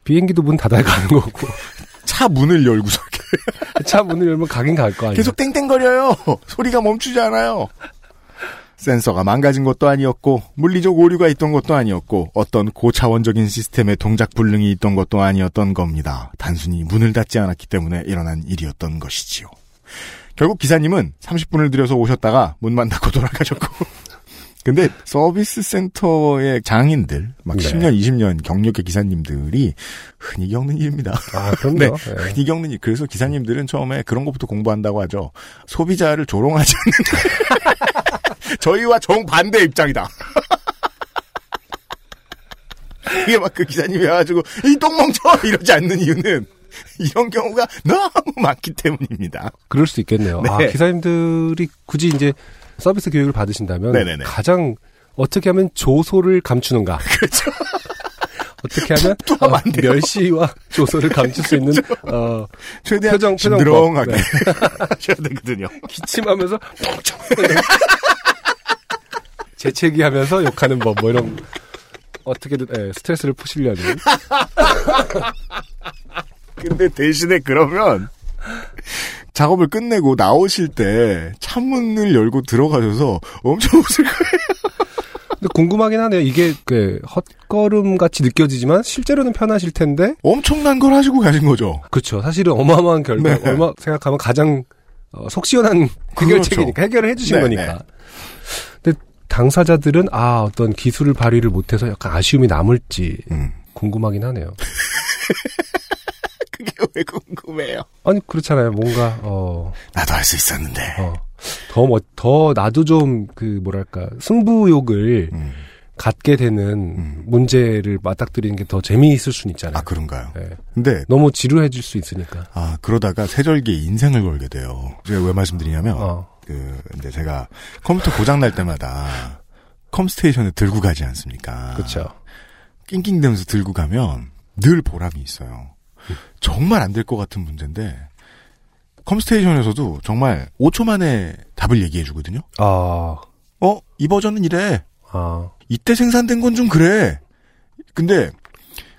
비행기도 문 닫아야 가는 거고 차 문을 열고서 차 문을 열면 가긴 갈 거 아니에요. 계속 땡땡거려요. 소리가 멈추지 않아요. 센서가 망가진 것도 아니었고 물리적 오류가 있던 것도 아니었고 어떤 고차원적인 시스템의 동작 불능이 있던 것도 아니었던 겁니다. 단순히 문을 닫지 않았기 때문에 일어난 일이었던 것이지요. 결국 기사님은 30분을 들여서 오셨다가 문만 닫고 돌아가셨고 근데 서비스 센터의 장인들 막 네. 10년 20년 경력의 기사님들이 흔히 겪는 일입니다. 아, 그럼요. 네, 네. 흔히 겪는 일. 그래서 기사님들은 처음에 그런 것부터 공부한다고 하죠. 소비자를 조롱하지 않는 저희와 정반대 입장이다. 이게 막 그 기사님이 와가지고 이 똥멍쳐 이러지 않는 이유는 이런 경우가 너무 많기 때문입니다. 그럴 수 있겠네요. 아, 네. 기사님들이 굳이 이제 서비스 교육을 받으신다면 네네네. 가장 어떻게 하면 조소를 감추는가? 그렇죠. 어떻게 하면 어. 멸시와 조소를 감출 수 있는 어, 최대한 표정 표정법. 진드렁하게 네. 하셔야 되거든요. 기침하면서 재채기하면서 욕하는 법 뭐 이런 어떻게든 예, 스트레스를 푸시려는 근데 대신에 그러면 작업을 끝내고 나오실 때 창문을 열고 들어가셔서 엄청 웃을 거예요. 근데 궁금하긴 하네요. 이게 그 헛걸음 같이 느껴지지만 실제로는 편하실 텐데 엄청난 걸 하시고 가신 거죠. 그렇죠. 사실은 어마어마한 결과 네. 얼마 생각하면 가장 어, 속 시원한 해결책이니까 해결을 해주신 네, 거니까. 네. 근데 당사자들은 아 어떤 기술을 발휘를 못해서 약간 아쉬움이 남을지 음. 궁금하긴 하네요. 왜 궁금해요? 아니 그렇잖아요. 뭔가 어. 나도 할 수 있었는데. 더, 뭐, 더, 나도 좀, 그, 뭐랄까, 승부욕을 음. 갖게 되는 문제를 맞닥뜨리는 게 더 재미있을 수는 있잖아요. 아 그런가요? 네. 근데 너무 지루해질 수 있으니까. 아 그러다가 세절기에 인생을 걸게 돼요. 제가 왜 말씀드리냐면 어. 그 이제 제가 컴퓨터 고장 날 때마다 컴스테이션을 들고 가지 않습니까? 그렇죠. 낑낑대면서 들고 가면 늘 보람이 있어요. 정말 안 될 것 같은 문제인데 컴스테이션에서도 정말 5초 만에 답을 얘기해 주거든요. 아, 어? 이 버전은 이래. 아, 이때 생산된 건 좀 그래. 근데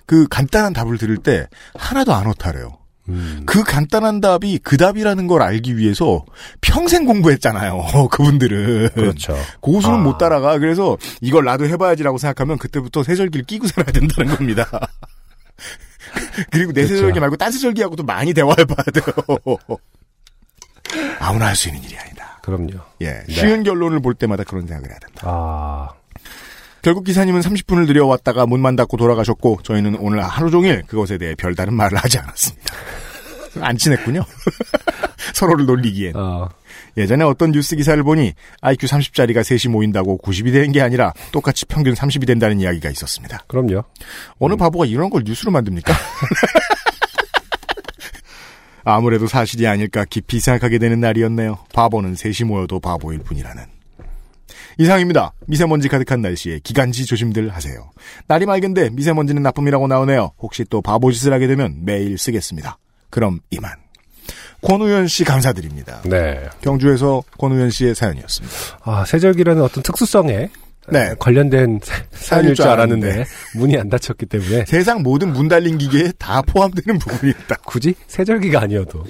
그 간단한 답을 들을 때 하나도 안 허탈해요. 음. 그 간단한 답이 그 답이라는 걸 알기 위해서 평생 공부했잖아요. 그분들은. 그렇죠. 고수는 아. 못 따라가. 그래서 이걸 나도 해봐야지라고 생각하면 그때부터 세절기를 끼고 살아야 된다는 겁니다. 그리고 내 그렇죠. 세절기 말고 딴 세절기하고도 많이 대화해 봐야 돼요. 아무나 할 수 있는 일이 아니다. 그럼요. 예. 네. 쉬운 결론을 볼 때마다 그런 생각을 해야 된다. 아, 결국 기사님은 30분을 들여왔다가 문만 닫고 돌아가셨고 저희는 오늘 하루 종일 그것에 대해 별다른 말을 하지 않았습니다. 안 친했군요. 서로를 놀리기엔. 어. 예전에 어떤 뉴스 기사를 보니 IQ 30짜리가 셋이 모인다고 90이 되는 게 아니라 똑같이 평균 30이 된다는 이야기가 있었습니다. 그럼요. 어느 바보가 이런 걸 뉴스로 만듭니까? 아무래도 사실이 아닐까 깊이 생각하게 되는 날이었네요. 바보는 셋이 모여도 바보일 뿐이라는. 이상입니다. 미세먼지 가득한 날씨에 기관지 조심들 하세요. 날이 맑은데 미세먼지는 나쁨이라고 나오네요. 혹시 또 바보짓을 하게 되면 매일 쓰겠습니다. 그럼 이만. 권우현 씨 감사드립니다. 네. 경주에서 권우현 씨의 사연이었습니다. 아, 세절기라는 어떤 특수성에 네. 관련된 사- 사연일 줄 알았는데 문이 안 닫혔기 때문에 세상 모든 문 달린 기계에 다 포함되는 부분이 있다. 굳이 세절기가 아니어도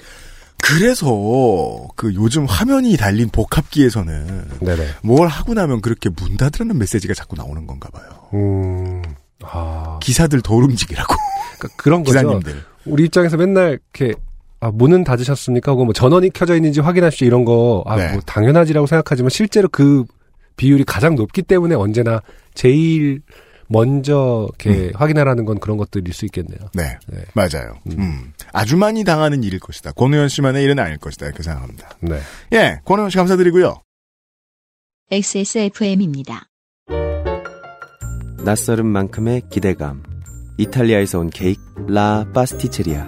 그래서 그 요즘 화면이 달린 복합기에서는 네네. 뭘 하고 나면 그렇게 문 닫으라는 메시지가 자꾸 나오는 건가 봐요. 음, 아, 기사들 덜 움직이라고. 그러니까 그런 거죠. 기사님들. 우리 입장에서 맨날 이렇게 아, 문은 닫으셨습니까? 하고 뭐 전원이 켜져 있는지 확인하십시오 이런 거 아, 네. 뭐 당연하지라고 생각하지만 실제로 그 비율이 가장 높기 때문에 언제나 제일 먼저 이렇게 확인하라는 건 그런 것들일 수 있겠네요. 네, 맞아요. 음. 아주 많이 당하는 일일 것이다. 권우현 씨만의 일은 아닐 것이다. 이렇게 생각합니다. 네. 예, 권우현 씨 감사드리고요. XSFM입니다. 낯설은 만큼의 기대감. 이탈리아에서 온 케이크 라 파스티체리아.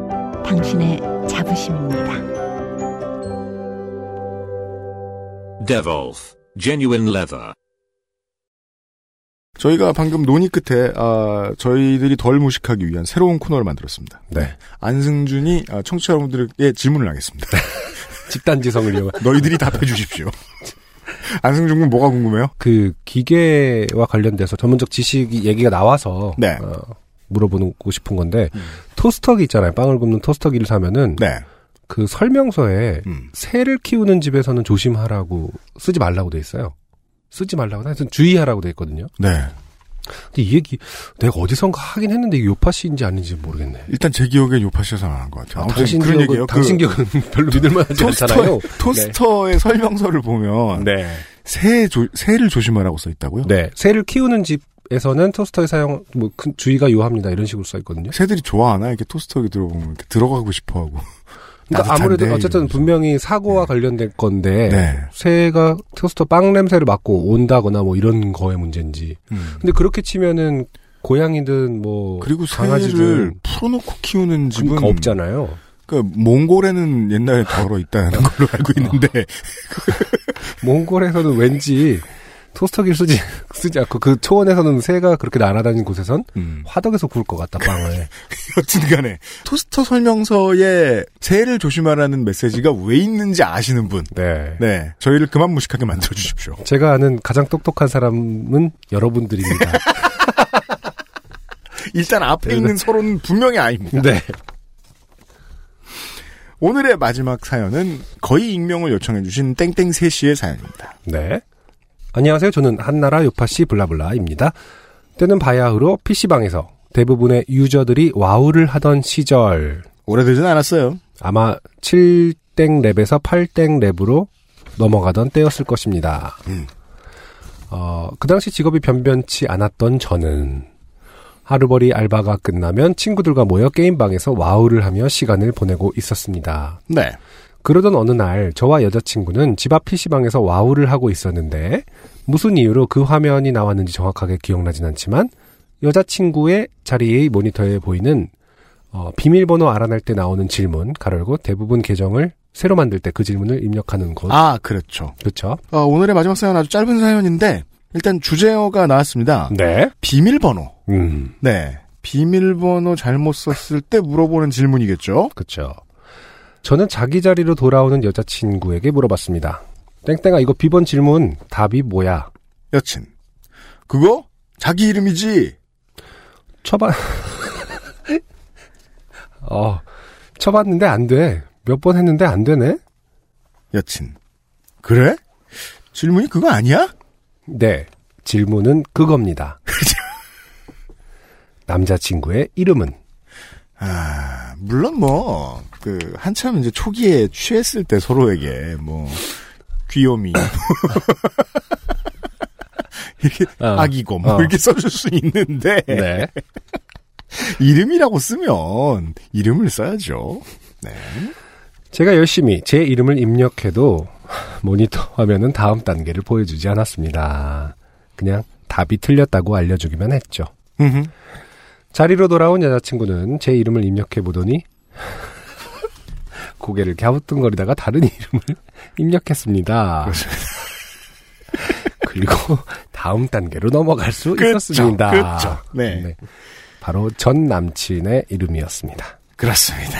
당신의 자부심입니다. Devolf, genuine leather. 저희가 방금 논의 끝에 아, 저희들이 덜 무식하기 위한 새로운 코너를 만들었습니다. 네. 안승준이 아, 청취자 여러분들에게 질문을 하겠습니다. 집단지성을 이용. 너희들이 답해 주십시오. 안승준 군 뭐가 궁금해요? 그 기계와 관련돼서 전문적 지식이 얘기가 나와서 네. 어, 물어보고 싶은 건데 토스터기 있잖아요. 빵을 굽는 토스터기를 사면은 네. 그 설명서에 음. 새를 키우는 집에서는 조심하라고 쓰지 말라고 돼 있어요. 쓰지 말라고 하여튼 주의하라고 돼 있거든요. 네. 근데 이 얘기 내가 어디선가 하긴 했는데 이게 요파씨인지 아닌지 모르겠네. 일단 제 기억에 요파시에서 나온 것 같아요. 아, 당신 그런 기억은- 얘기예요. 당신 그 기억은 별로 믿을만하지 토스터, 않잖아요. 토스터의 설명서를 보면 네. 새 조, 새를 조심하라고 써 있다고요? 네. 새를 키우는 집 에서는 토스터의 사용 뭐큰 주의가 요합니다. 이런 식으로 써 있거든요. 새들이 좋아하나 이렇게 토스터기 들어보면 이렇게 들어가고 싶어하고. 그러니까 아무래도 어쨌든 분명히 사고와 관련된 건데 네. 새가 토스터 빵 냄새를 맡고 온다거나 뭐 이런 거의 문제인지. 음. 근데 그렇게 치면은 고양이든 뭐 그리고 새를 강아지든 풀어놓고 키우는 집은 그러니까 없잖아요. 그 몽골에는 옛날에 덜어 있다는 걸로 알고 있는데 몽골에서는 왠지 토스터기를 쓰지 쓰지 않고 그 초원에서는 새가 그렇게 날아다니는 곳에선 음. 화덕에서 구울 것 같다 빵을. 여튼간에 토스터 설명서에 새를 조심하라는 메시지가 왜 있는지 아시는 분, 네. 네 저희를 그만 무식하게 만들어 주십시오. 제가 아는 가장 똑똑한 사람은 여러분들입니다. 일단 앞에 있는 서로는 분명히 아닙니다. 네. 오늘의 마지막 사연은 거의 익명을 요청해주신 땡땡3 씨의 사연입니다. 네. 안녕하세요. 저는 한나라 요파씨 blah blah입니다. 때는 바야흐로 PC방에서 대부분의 유저들이 와우를 하던 시절. 오래되진 않았어요. 아마 7땡 렙에서 8땡 렙으로 넘어가던 때였을 것입니다. 음. 어, 그 당시 직업이 변변치 않았던 저는 하루벌이 알바가 끝나면 친구들과 모여 게임방에서 와우를 하며 시간을 보내고 있었습니다. 네. 그러던 어느 날 저와 여자친구는 집 앞 PC방에서 와우를 하고 있었는데 무슨 이유로 그 화면이 나왔는지 정확하게 기억나진 않지만 여자친구의 자리의 모니터에 보이는 어, 비밀번호 알아낼 때 나오는 질문 가로열고 대부분 계정을 새로 만들 때 그 질문을 입력하는 곳. 아 그렇죠. 그렇죠. 어, 오늘의 마지막 사연 아주 짧은 사연인데 일단 주제어가 나왔습니다. 네. 비밀번호. 음. 네. 비밀번호 잘못 썼을 때 물어보는 질문이겠죠. 그렇죠. 저는 자기 자리로 돌아오는 여자친구에게 물어봤습니다. 땡땡아 이거 비번 질문 답이 뭐야? 여친. 그거 자기 이름이지. 쳐봐. 어, 쳐봤는데 안 돼. 몇 번 했는데 안 되네? 여친. 그래? 질문이 그거 아니야? 네. 질문은 그겁니다. 남자친구의 이름은? 아, 물론 뭐, 그, 한참 이제 초기에 취했을 때 서로에게, 뭐, 귀요미. 이렇게, 어. 아기고, 뭐, 어. 이렇게 써줄 수 있는데. 네. 이름이라고 쓰면, 이름을 써야죠. 네. 제가 열심히 제 이름을 입력해도 모니터 화면은 다음 단계를 보여주지 않았습니다. 그냥 답이 틀렸다고 알려주기만 했죠. 자리로 돌아온 여자친구는 제 이름을 입력해 보더니 고개를 갸우뚱거리다가 다른 이름을 입력했습니다. 그리고 다음 단계로 넘어갈 수 그쵸, 있었습니다. 그쵸. 네. 바로 전 남친의 이름이었습니다. 그렇습니다.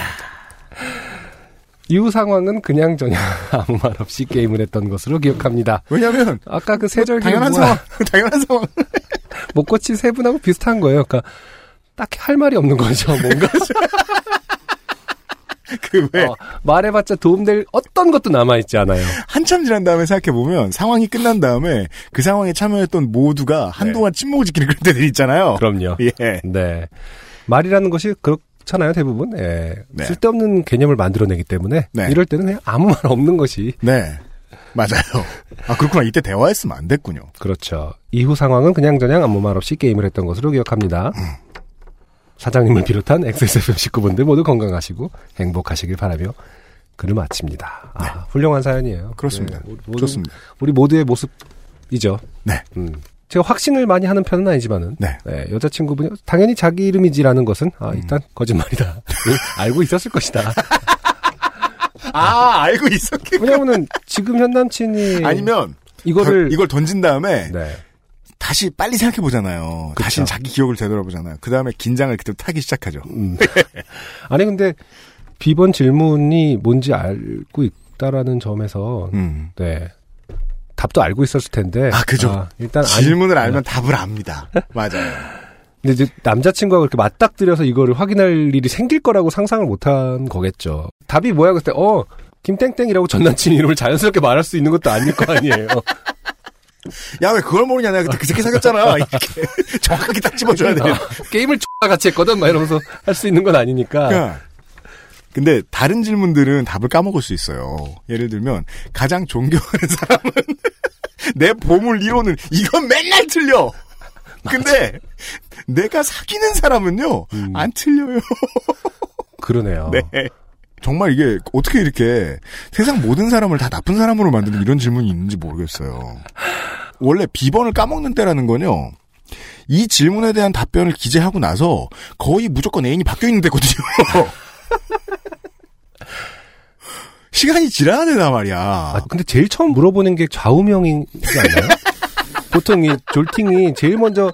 이후 상황은 그냥저냥 아무 말 없이 게임을 했던 것으로 기억합니다. 왜냐면, 아까 그 세절기 당연한 상황, 당연한 상황. 못 고친 세 분하고 비슷한 거예요. 그러니까 딱히 할 말이 없는 거죠. 뭔가 그 왜, 어, 말해봤자 도움될 어떤 것도 남아있지 않아요. 한참 지난 다음에 생각해보면, 상황이 끝난 다음에, 그 상황에 참여했던 모두가 한동안 침묵을 지키는 그런 때들 있잖아요. 그럼요. 예. 네. 말이라는 것이 그렇잖아요, 대부분. 예. 네. 쓸데없는 개념을 만들어내기 때문에 네. 이럴 때는 그냥 아무 말 없는 것이 네. 맞아요. 아, 그렇구나. 이때 대화했으면 안 됐군요. 그렇죠. 이후 상황은 그냥저냥 아무 말 없이 게임을 했던 것으로 기억합니다. 사장님을 비롯한 XSFM 식구분들 모두 건강하시고 행복하시길 바라며 글을 마칩니다. 아, 훌륭한 사연이에요. 네. 그렇습니다. 네, 모두- 좋습니다. 우리 모두의 모습이죠. 네. 음. 제가 확신을 많이 하는 편은 아니지만은 네. 네, 여자친구분이 당연히 자기 이름이지라는 것은 아, 일단 거짓말이다. 응, 알고 있었을 것이다. 아, 알고 있었겠 왜냐면은 지금 현 남친이 아니면, 이거를 던- 이걸 던진 다음에, 네. 다시 빨리 생각해 보잖아요. 그쵸. 다시 자기 기억을 되돌아보잖아요. 그 다음에 긴장을 그때 타기 시작하죠. 음. 아니 근데 비번 질문이 뭔지 알고 있다라는 점에서 음. 네 답도 알고 있었을 텐데 아, 그죠. 일단 안- 질문을 알면 답을 압니다. 맞아요. 근데 이제 남자친구하고 이렇게 맞닥뜨려서 이거를 확인할 일이 생길 거라고 상상을 못한 거겠죠. 답이 뭐야 그때 어 김땡땡이라고 전 남친 이름을 자연스럽게 말할 수 있는 것도 아닐 거 아니에요. 야, 왜 그걸 모르냐. 내가 그때 그 새끼 사귀었잖아. 이렇게 정확하게 딱 집어줘야 돼요. 게임을 X 같이 했거든 막 이러면서 할 수 있는 건 아니니까. 그러니까 근데 다른 질문들은 답을 까먹을 수 있어요. 예를 들면 가장 존경하는 사람은 내 보물 이론은 이건 맨날 틀려. 근데 내가 사귀는 사람은요 음. 안 틀려요. 그러네요. 네. 정말 이게 어떻게 이렇게 세상 모든 사람을 다 나쁜 사람으로 만드는 이런 질문이 있는지 모르겠어요. 원래 비번을 까먹는 때라는 건요. 이 질문에 대한 답변을 기재하고 나서 거의 무조건 애인이 바뀌어 있는 때거든요. 시간이 지나야 된단 말이야. 아, 근데 제일 처음 물어보는 게 좌우명이지 않나요? 보통 이 졸팅이 제일 먼저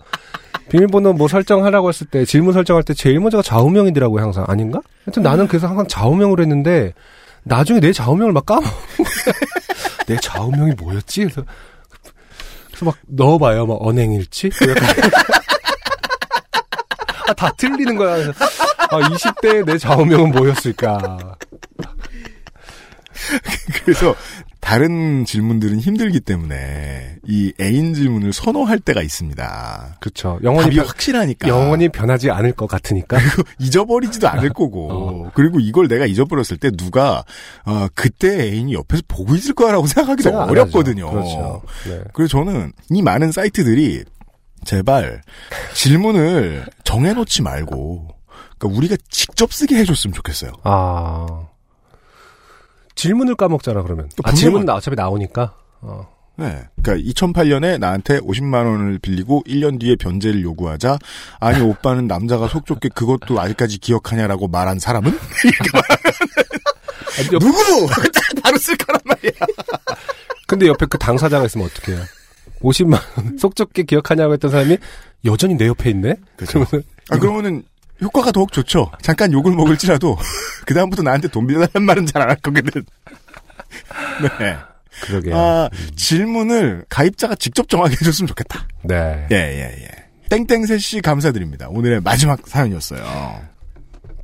비밀번호 뭐 설정하라고 했을 때 질문 설정할 때 제일 먼저가 좌우명이더라고요 항상 아닌가? 하여튼 나는 그래서 항상 좌우명으로 했는데 나중에 내 좌우명을 막 거야. 내 좌우명이 뭐였지? 그래서, 그래서 막 넣어봐요 막 언행일치? 뭐 아, 다 틀리는 거야. 그래서 아, 20대의 내 좌우명은 뭐였을까? 그래서 다른 질문들은 힘들기 때문에 이 애인 질문을 선호할 때가 있습니다. 그렇죠. 영원히 답이 변- 확실하니까. 영원히 변하지 않을 것 같으니까. 잊어버리지도 않을 거고. 그리고 이걸 내가 잊어버렸을 때 누가 어, 그때 애인이 옆에서 보고 있을 거라고 생각하기도 어렵거든요. 그렇죠. 네. 그래서 저는 이 많은 사이트들이 제발 질문을 정해놓지 말고 그러니까 우리가 직접 쓰게 해줬으면 좋겠어요. 아. 질문을 까먹잖아, 그러면. 아, 분명한- 질문 나 어차피 나오니까. 어. 네. 그러니까 2008년에 나한테 50만 원을 빌리고 1년 뒤에 변제를 요구하자 아니 오빠는 남자가 속 좁게 그것도 아직까지 기억하냐라고 말한 사람은 누구도 바로 쓸 거란 말이야. 근데 옆에 그 당사자가 있으면 어떡해요? 50만 원 속 좁게 기억하냐고 했던 사람이 여전히 내 옆에 있네? 그죠. 그러면 아 그러면은 효과가 더욱 좋죠. 잠깐 욕을 먹을지라도 그 다음부터 나한테 돈 빌려달라는 말은 잘 안 할 거거든. 네. 그러게요. 아 질문을 가입자가 직접 정하게 해줬으면 좋겠다. 네. 예, 예, 예. 땡땡새 씨 감사드립니다. 오늘의 마지막 사연이었어요.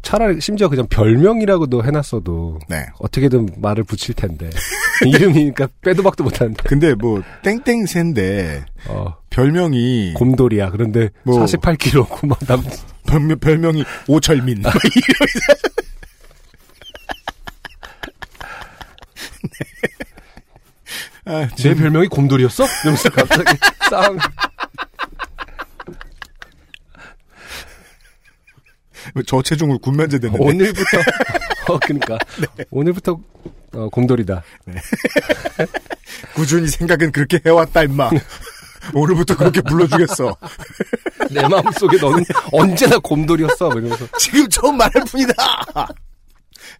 차라리 심지어 그냥 별명이라고도 해놨어도 네. 어떻게든 말을 붙일 텐데 이름이니까 빼도 박도 못하는데 근데 뭐 땡땡새인데 어, 별명이 곰돌이야 그런데 뭐- 48kg 고만 남 별명, 별명이 오철민. 뭐 네. 아, 제 별명이 곰돌이였어? 이러면서 갑자기 싸움 저체중으로 군면제 됐는데. 오늘부터 어 그러니까 오늘부터 어, 곰돌이다 꾸준히 생각은 그렇게 해왔다, 임마. 오늘부터 그렇게 불러주겠어. 내 마음속에 너는 언제나 곰돌이였어 뭐 이러면서 지금 처음 말할 뿐이다!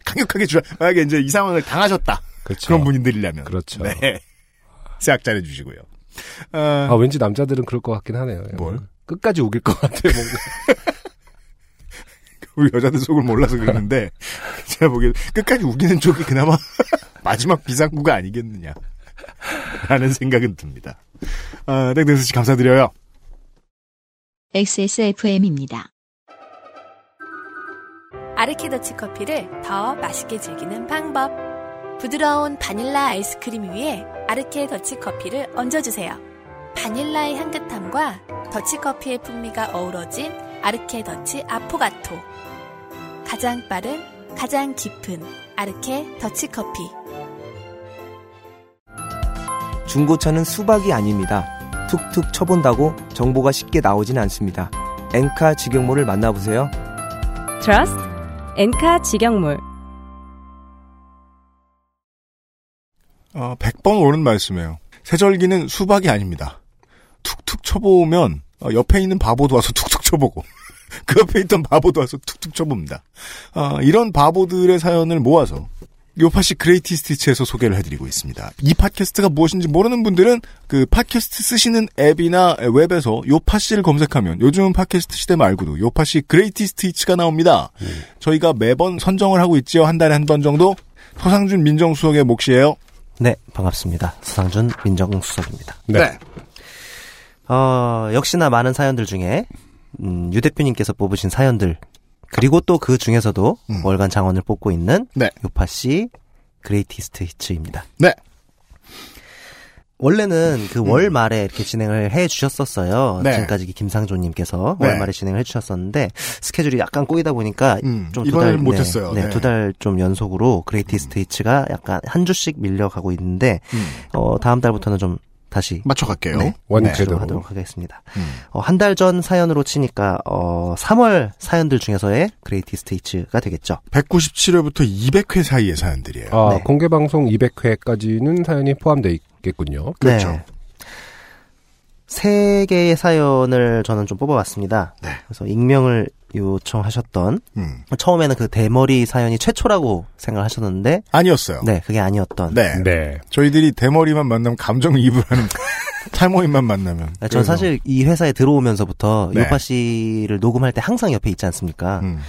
강력하게 주, 만약에 이제 이 상황을 당하셨다. 그렇죠. 그런 분들이라면. 그렇죠. 네. 생각 잘해 주시고요. 아, 아 왠지 남자들은 그럴 것 같긴 하네요 뭘? 끝까지 우길 것 같아 뭔가 우리 여자들 속을 몰라서 그러는데, 제가 보기엔 끝까지 우기는 쪽이 그나마 마지막 비상구가 아니겠느냐. 라는 생각은 듭니다. 아, 땡땡스 씨 감사드려요. XSFM입니다. 아르케 더치 커피를 더 맛있게 즐기는 방법. 부드러운 바닐라 아이스크림 위에 아르케 더치 커피를 얹어주세요. 바닐라의 향긋함과 더치 커피의 풍미가 어우러진 아르케 더치 아포가토. 가장 빠른, 가장 깊은 아르케 더치 커피. 중고차는 수박이 아닙니다. 툭툭 쳐본다고 정보가 쉽게 나오진 않습니다. 엔카 직영몰을 만나보세요. 트러스트 엔카 직영몰 어, 100번 옳은 말씀이에요. 세절기는 수박이 아닙니다. 툭툭 쳐보면 어, 옆에 있는 바보도 와서 툭툭 쳐보고 그 옆에 있던 바보도 와서 툭툭 쳐봅니다. 어, 이런 바보들의 사연을 모아서 요팟시 Greatest Hits에서 소개를 해드리고 있습니다. 이 팟캐스트가 무엇인지 모르는 분들은 그 팟캐스트 쓰시는 앱이나 웹에서 요팟시를 검색하면 요즘은 팟캐스트 시대 말고도 요팟시 Greatest Hits가 나옵니다. 저희가 매번 선정을 하고 있지요. 한 달에 한 번 정도. 서상준 민정수석의 몫이에요. 네, 반갑습니다. 서상준 민정수석입니다. 네. 어, 역시나 많은 사연들 중에, 음, 유 대표님께서 뽑으신 사연들, 그리고 또 그 중에서도 월간 장원을 뽑고 있는 네. 요팟시 Greatest Hits입니다. 네. 원래는 그월 말에 이렇게 진행을 해 주셨었어요. 네. 지금까지 김상조님께서 네. 월 말에 진행을 해 주셨었는데 스케줄이 약간 꼬이다 보니까 음, 좀 이번에는 두 달, 못했어요. 네, 네. 두 달 좀 연속으로 Greatest Hits가 약간 한 주씩 밀려가고 있는데 음. 어, 다음 달부터는 좀 다시 맞춰갈게요. 네, 원제대로. 하도록 하겠습니다. 음. 어, 한달 전 사연으로 치니까 어, 3월 사연들 중에서의 Greatest Hits가 되겠죠. 197회부터 200회 사이의 사연들이에요. 아, 네. 공개 방송 200회까지는 사연이 포함되어 있겠군요. 그렇죠. 네. 세 개의 사연을 저는 좀 뽑아봤습니다. 네. 그래서 익명을 요청하셨던 음. 처음에는 그 대머리 사연이 최초라고 생각하셨는데 아니었어요. 네 그게 아니었던. 네. 네. 저희들이 대머리만 만나면 감정이입을 하는 탈모인만 만나면. 네, 전 사실 이 회사에 들어오면서부터 네. 요파 씨를 녹음할 때 항상 옆에 있지 않습니까? 음,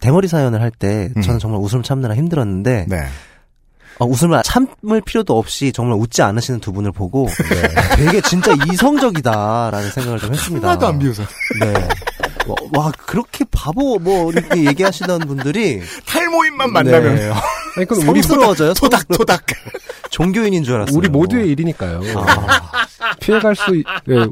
대머리 사연을 할때 음. 저는 정말 웃음 참느라 힘들었는데 네. 어, 웃음을 참을 필요도 없이 정말 웃지 않으시는 두 분을 보고 되게 진짜 이성적이다라는 생각을 좀 했습니다. 하나도 안 비웃어. 네. 와, 와, 그렇게 바보 뭐 이렇게 얘기하시던 분들이 탈모인만 만나면 네. 아니, 그건 우리, 성스러워져요. 토닥 토닥. 종교인인 줄 알았어요. 우리 모두의 일이니까요. 피해갈 수, 있- 예,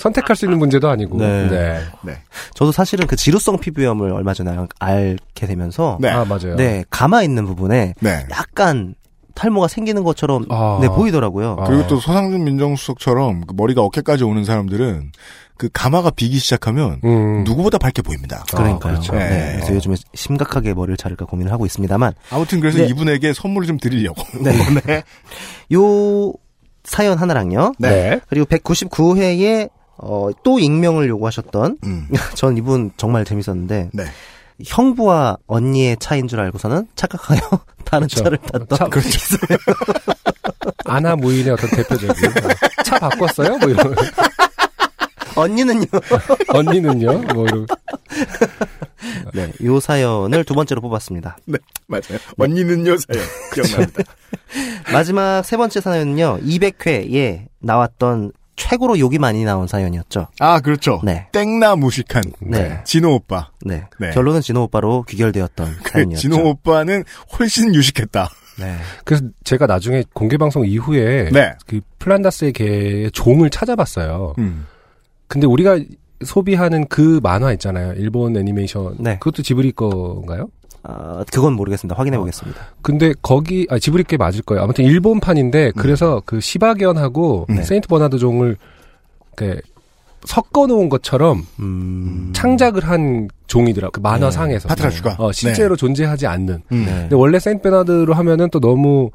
선택할 수 있는 문제도 아니고. 네. 네. 네. 저도 사실은 그 지루성 피부염을 얼마 전에 알- 알게 되면서 네. 아, 맞아요. 네, 가마 있는 부분에 네. 약간 탈모가 생기는 것처럼 아. 네, 보이더라고요. 아. 그리고 또 서상준 민정수석처럼 그 머리가 어깨까지 오는 사람들은 그 가마가 비기 시작하면 음. 누구보다 밝게 보입니다. 그러니까요. 그렇죠. 네. 네. 그래서 요즘에 심각하게 머리를 자를까 고민을 하고 있습니다만 아무튼 그래서 네. 이분에게 선물을 좀 드리려고. 네. 네. 요 사연 하나랑요. 네. 그리고 199회에 어, 또 익명을 요구하셨던 음. 전 이분 정말 재밌었는데 네. 형부와 언니의 차인 줄 알고서는 착각하여 다른 그렇죠. 차를 탔던 차- 그렇죠. 아나 무인의 어떤 대표적인. 차 바꿨어요? 뭐 이런. 언니는요. 언니는요? 뭐 이런. 네, 요 사연을 두 번째로 뽑았습니다. 네. 맞아요. 언니는요, 사연. 기억납니다. 마지막 세 번째 사연은요. 200회에 나왔던 최고로 욕이 많이 나온 사연이었죠. 아, 그렇죠. 네. 땡나 무식한 네. 진호 오빠. 네. 네. 결론은 진호 오빠로 귀결되었던 그 사연이었죠. 진호 오빠는 훨씬 유식했다. 네. 그래서 제가 나중에 공개 방송 이후에 네. 그 플란다스의 개의 종을 찾아봤어요. 음. 근데 우리가 소비하는 그 만화 있잖아요. 일본 애니메이션. 네. 그것도 지브리 거인가요? 아, 그건 모르겠습니다. 확인해 보겠습니다. 근데 거기 아 지브리 게 맞을 거예요. 아무튼 일본판인데 그래서 그 시바견하고 네. 세인트 버나드 종을 이렇게 섞어 놓은 것처럼 음. 창작을 한 종이더라고. 그 만화상에서. 파트라슈가. 어, 실제로 존재하지 않는. 음. 네. 근데 원래 세인트 버나드로 하면은 또 너무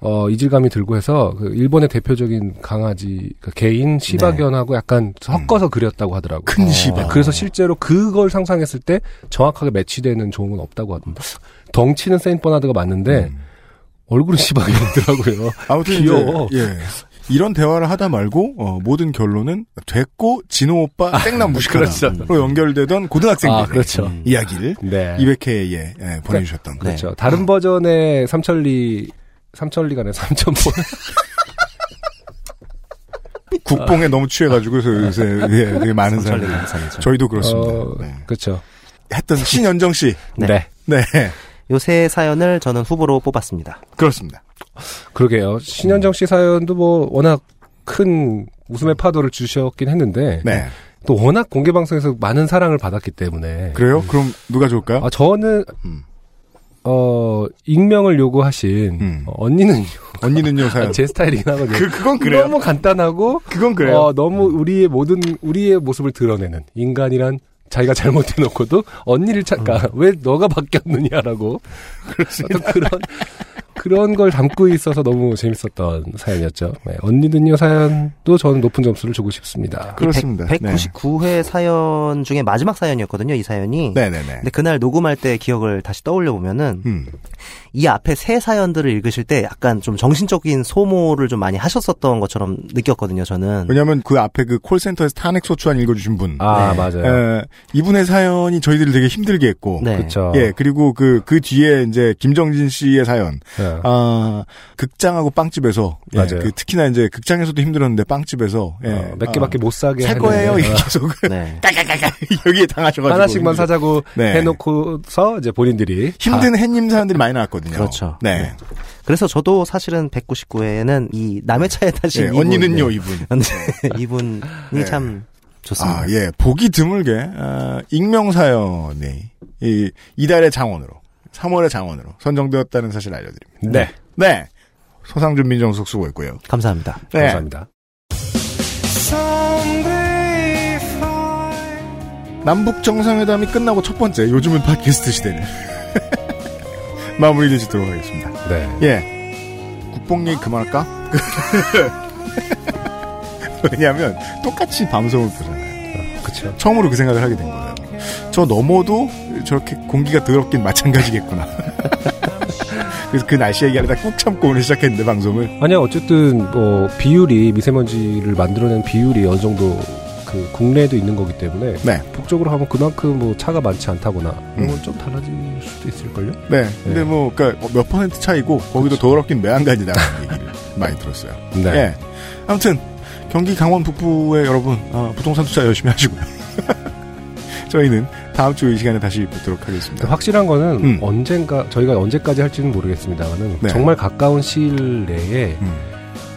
어, 이질감이 들고 해서 그 일본의 대표적인 강아지 그 개인 시바견하고 약간 섞어서 그렸다고 하더라고요. 큰 시바. 네, 그래서 실제로 그걸 상상했을 때 정확하게 매치되는 종은 없다고 하던데. 덩치는 세인트 버나드가 맞는데 얼굴은 시바견이더라고요. 아무튼 귀여워. 이제 예. 이런 대화를 하다 말고 어, 모든 결론은 됐고 진호 오빠 땡남 무식하다로 그렇죠. 연결되던 고등학생들 아, 그렇죠. 이야기를 네. 200회에 예, 보내주셨던 그렇죠. 다른 버전의 삼천리 삼천리간의 삼천포 국뽕에 너무 취해가지고 요새 예, 되게 많은 사람들이. 저희도 그렇습니다. 어, 네. 그렇죠. 했던 신연정 씨. 네. 네. 요세 사연을 저는 후보로 뽑았습니다. 그렇습니다. 그러게요. 신현정 씨 사연도 뭐 워낙 큰 웃음의 파도를 주셨긴 했는데 네. 또 워낙 공개 방송에서 많은 사랑을 받았기 때문에 그래요? 그럼 누가 좋을까요? 아, 저는 음. 어 익명을 요구하신 음. 어, 언니는 언니는요 사연. 제 스타일이긴 하거든요. 그 그건 그래요. 너무 간단하고 그건 그래요. 어, 너무 우리의 모든 우리의 모습을 드러내는 인간이란 자기가 잘못해놓고도 언니를 찾까 왜 너가 바뀌었느냐라고 그런 그런 걸 담고 있어서 너무 재밌었던 사연이었죠. 네, 언니는요 사연도 저는 높은 점수를 주고 싶습니다. 그렇습니다. 네. 199회 사연 중에 마지막 사연이었거든요, 이 사연이. 네네네. 근데 그날 녹음할 때 기억을 다시 떠올려 보면은 음. 이 앞에 세 사연들을 읽으실 때 약간 좀 정신적인 소모를 좀 많이 하셨었던 것처럼 느꼈거든요, 저는. 왜냐하면 그 앞에 그 콜센터에서 탄핵 소추안 읽어주신 분. 아 네. 맞아요. 에, 이분의 사연이 저희들을 되게 힘들게 했고. 네. 그렇죠. 예, 그리고 그, 그 뒤에 이제 김정진 씨의 사연. 네. 아, 극장하고 빵집에서. 예, 맞아요. 그 특히나 이제 극장에서도 힘들었는데 빵집에서. 예, 어, 몇 개밖에 아, 못 사게 살 거예요. 어, 이렇게 계속. 네. 깔깔깔깔. 여기에 당하셔가지고. 하나씩만 사자고 네. 해놓고서 이제 본인들이 힘든 햇님 사연들이 많이 나왔거든요. 그렇죠. 네. 그래서 저도 사실은 199회에는 이 남의 차에 타신 예, 이분, 언니는요, 네. 이분. 이분이 네. 참 좋습니다. 아, 예. 보기 드물게, 아, 익명 사연이, 이, 이달의 장원으로, 3월의 장원으로 선정되었다는 사실 알려드립니다. 네. 네. 소상준 민정숙 수고했고요. 감사합니다. 네. 감사합니다. 남북 정상회담이 끝나고 첫 번째, 요즘은 팟캐스트 시대를. 마무리를 짓도록 하겠습니다. 네. 예. 국뽕 얘기 그만할까? 왜냐하면 똑같이 방송을 보잖아요. 그렇죠. 처음으로 그 생각을 하게 된 거예요. 저 넘어도 저렇게 공기가 더럽긴 마찬가지겠구나. 그래서 그 날씨 얘기하려다 꾹 참고 오늘 시작했는데 방송을. 아니요, 어쨌든 뭐 비율이 미세먼지를 만들어내는 비율이 어느 정도 그 국내에도 있는 거기 때문에 네. 북쪽으로 하면 그만큼 뭐 차가 많지 않다거나 음. 건좀 달라질 수도 있을걸요? 네. 근데 네. 뭐, 그니까 몇 퍼센트 차이고, 거기도 더럽긴 매한가지다라는 얘기를 많이 들었어요. 네. 예. 아무튼, 경기 강원 북부의 여러분, 어, 부동산 투자 열심히 하시고요. 저희는 다음 주 이 시간에 다시 뵙도록 하겠습니다. 확실한 거는 음. 언젠가 저희가 언제까지 할지는 모르겠습니다만은 네. 정말 가까운 시일 내에 음.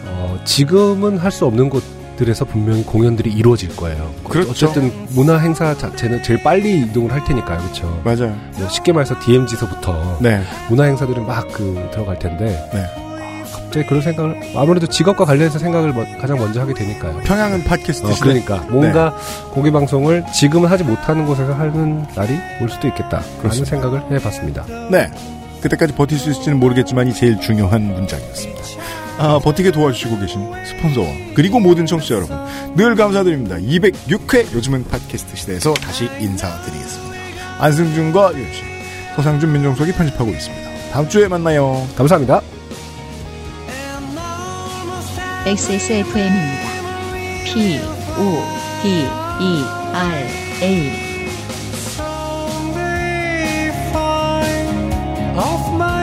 어, 지금은 할 수 없는 곳 들에서 분명히 공연들이 이루어질 거예요. 그렇죠. 어쨌든 문화 행사 자체는 제일 빨리 이동을 할 테니까요, 그렇죠? 맞아요. 뭐 쉽게 말해서 DMZ서부터 네. 문화 행사들은 막 그 들어갈 텐데 네. 아, 갑자기 그런 생각을 아무래도 직업과 관련해서 생각을 뭐- 가장 먼저 하게 되니까요. 평양은 팟캐스트 어. 그러니까 뭔가 공개 방송을 지금은 하지 못하는 곳에서 하는 날이 올 수도 있겠다. 그렇습니다. 생각을 해봤습니다. 네. 그때까지 버틸 수 있을지는 모르겠지만 이 제일 중요한 문장이었습니다. 아, 버티게 도와주시고 계신 스폰서와 그리고 모든 청취자 여러분 늘 감사드립니다. 206회 요즘은 팟캐스트 시대에서 다시 인사드리겠습니다. 안승준과 유씨 서상준 민정석이 편집하고 있습니다. 다음 주에 만나요. 감사합니다. XSFM입니다. P, O, D, E, R, A. off my.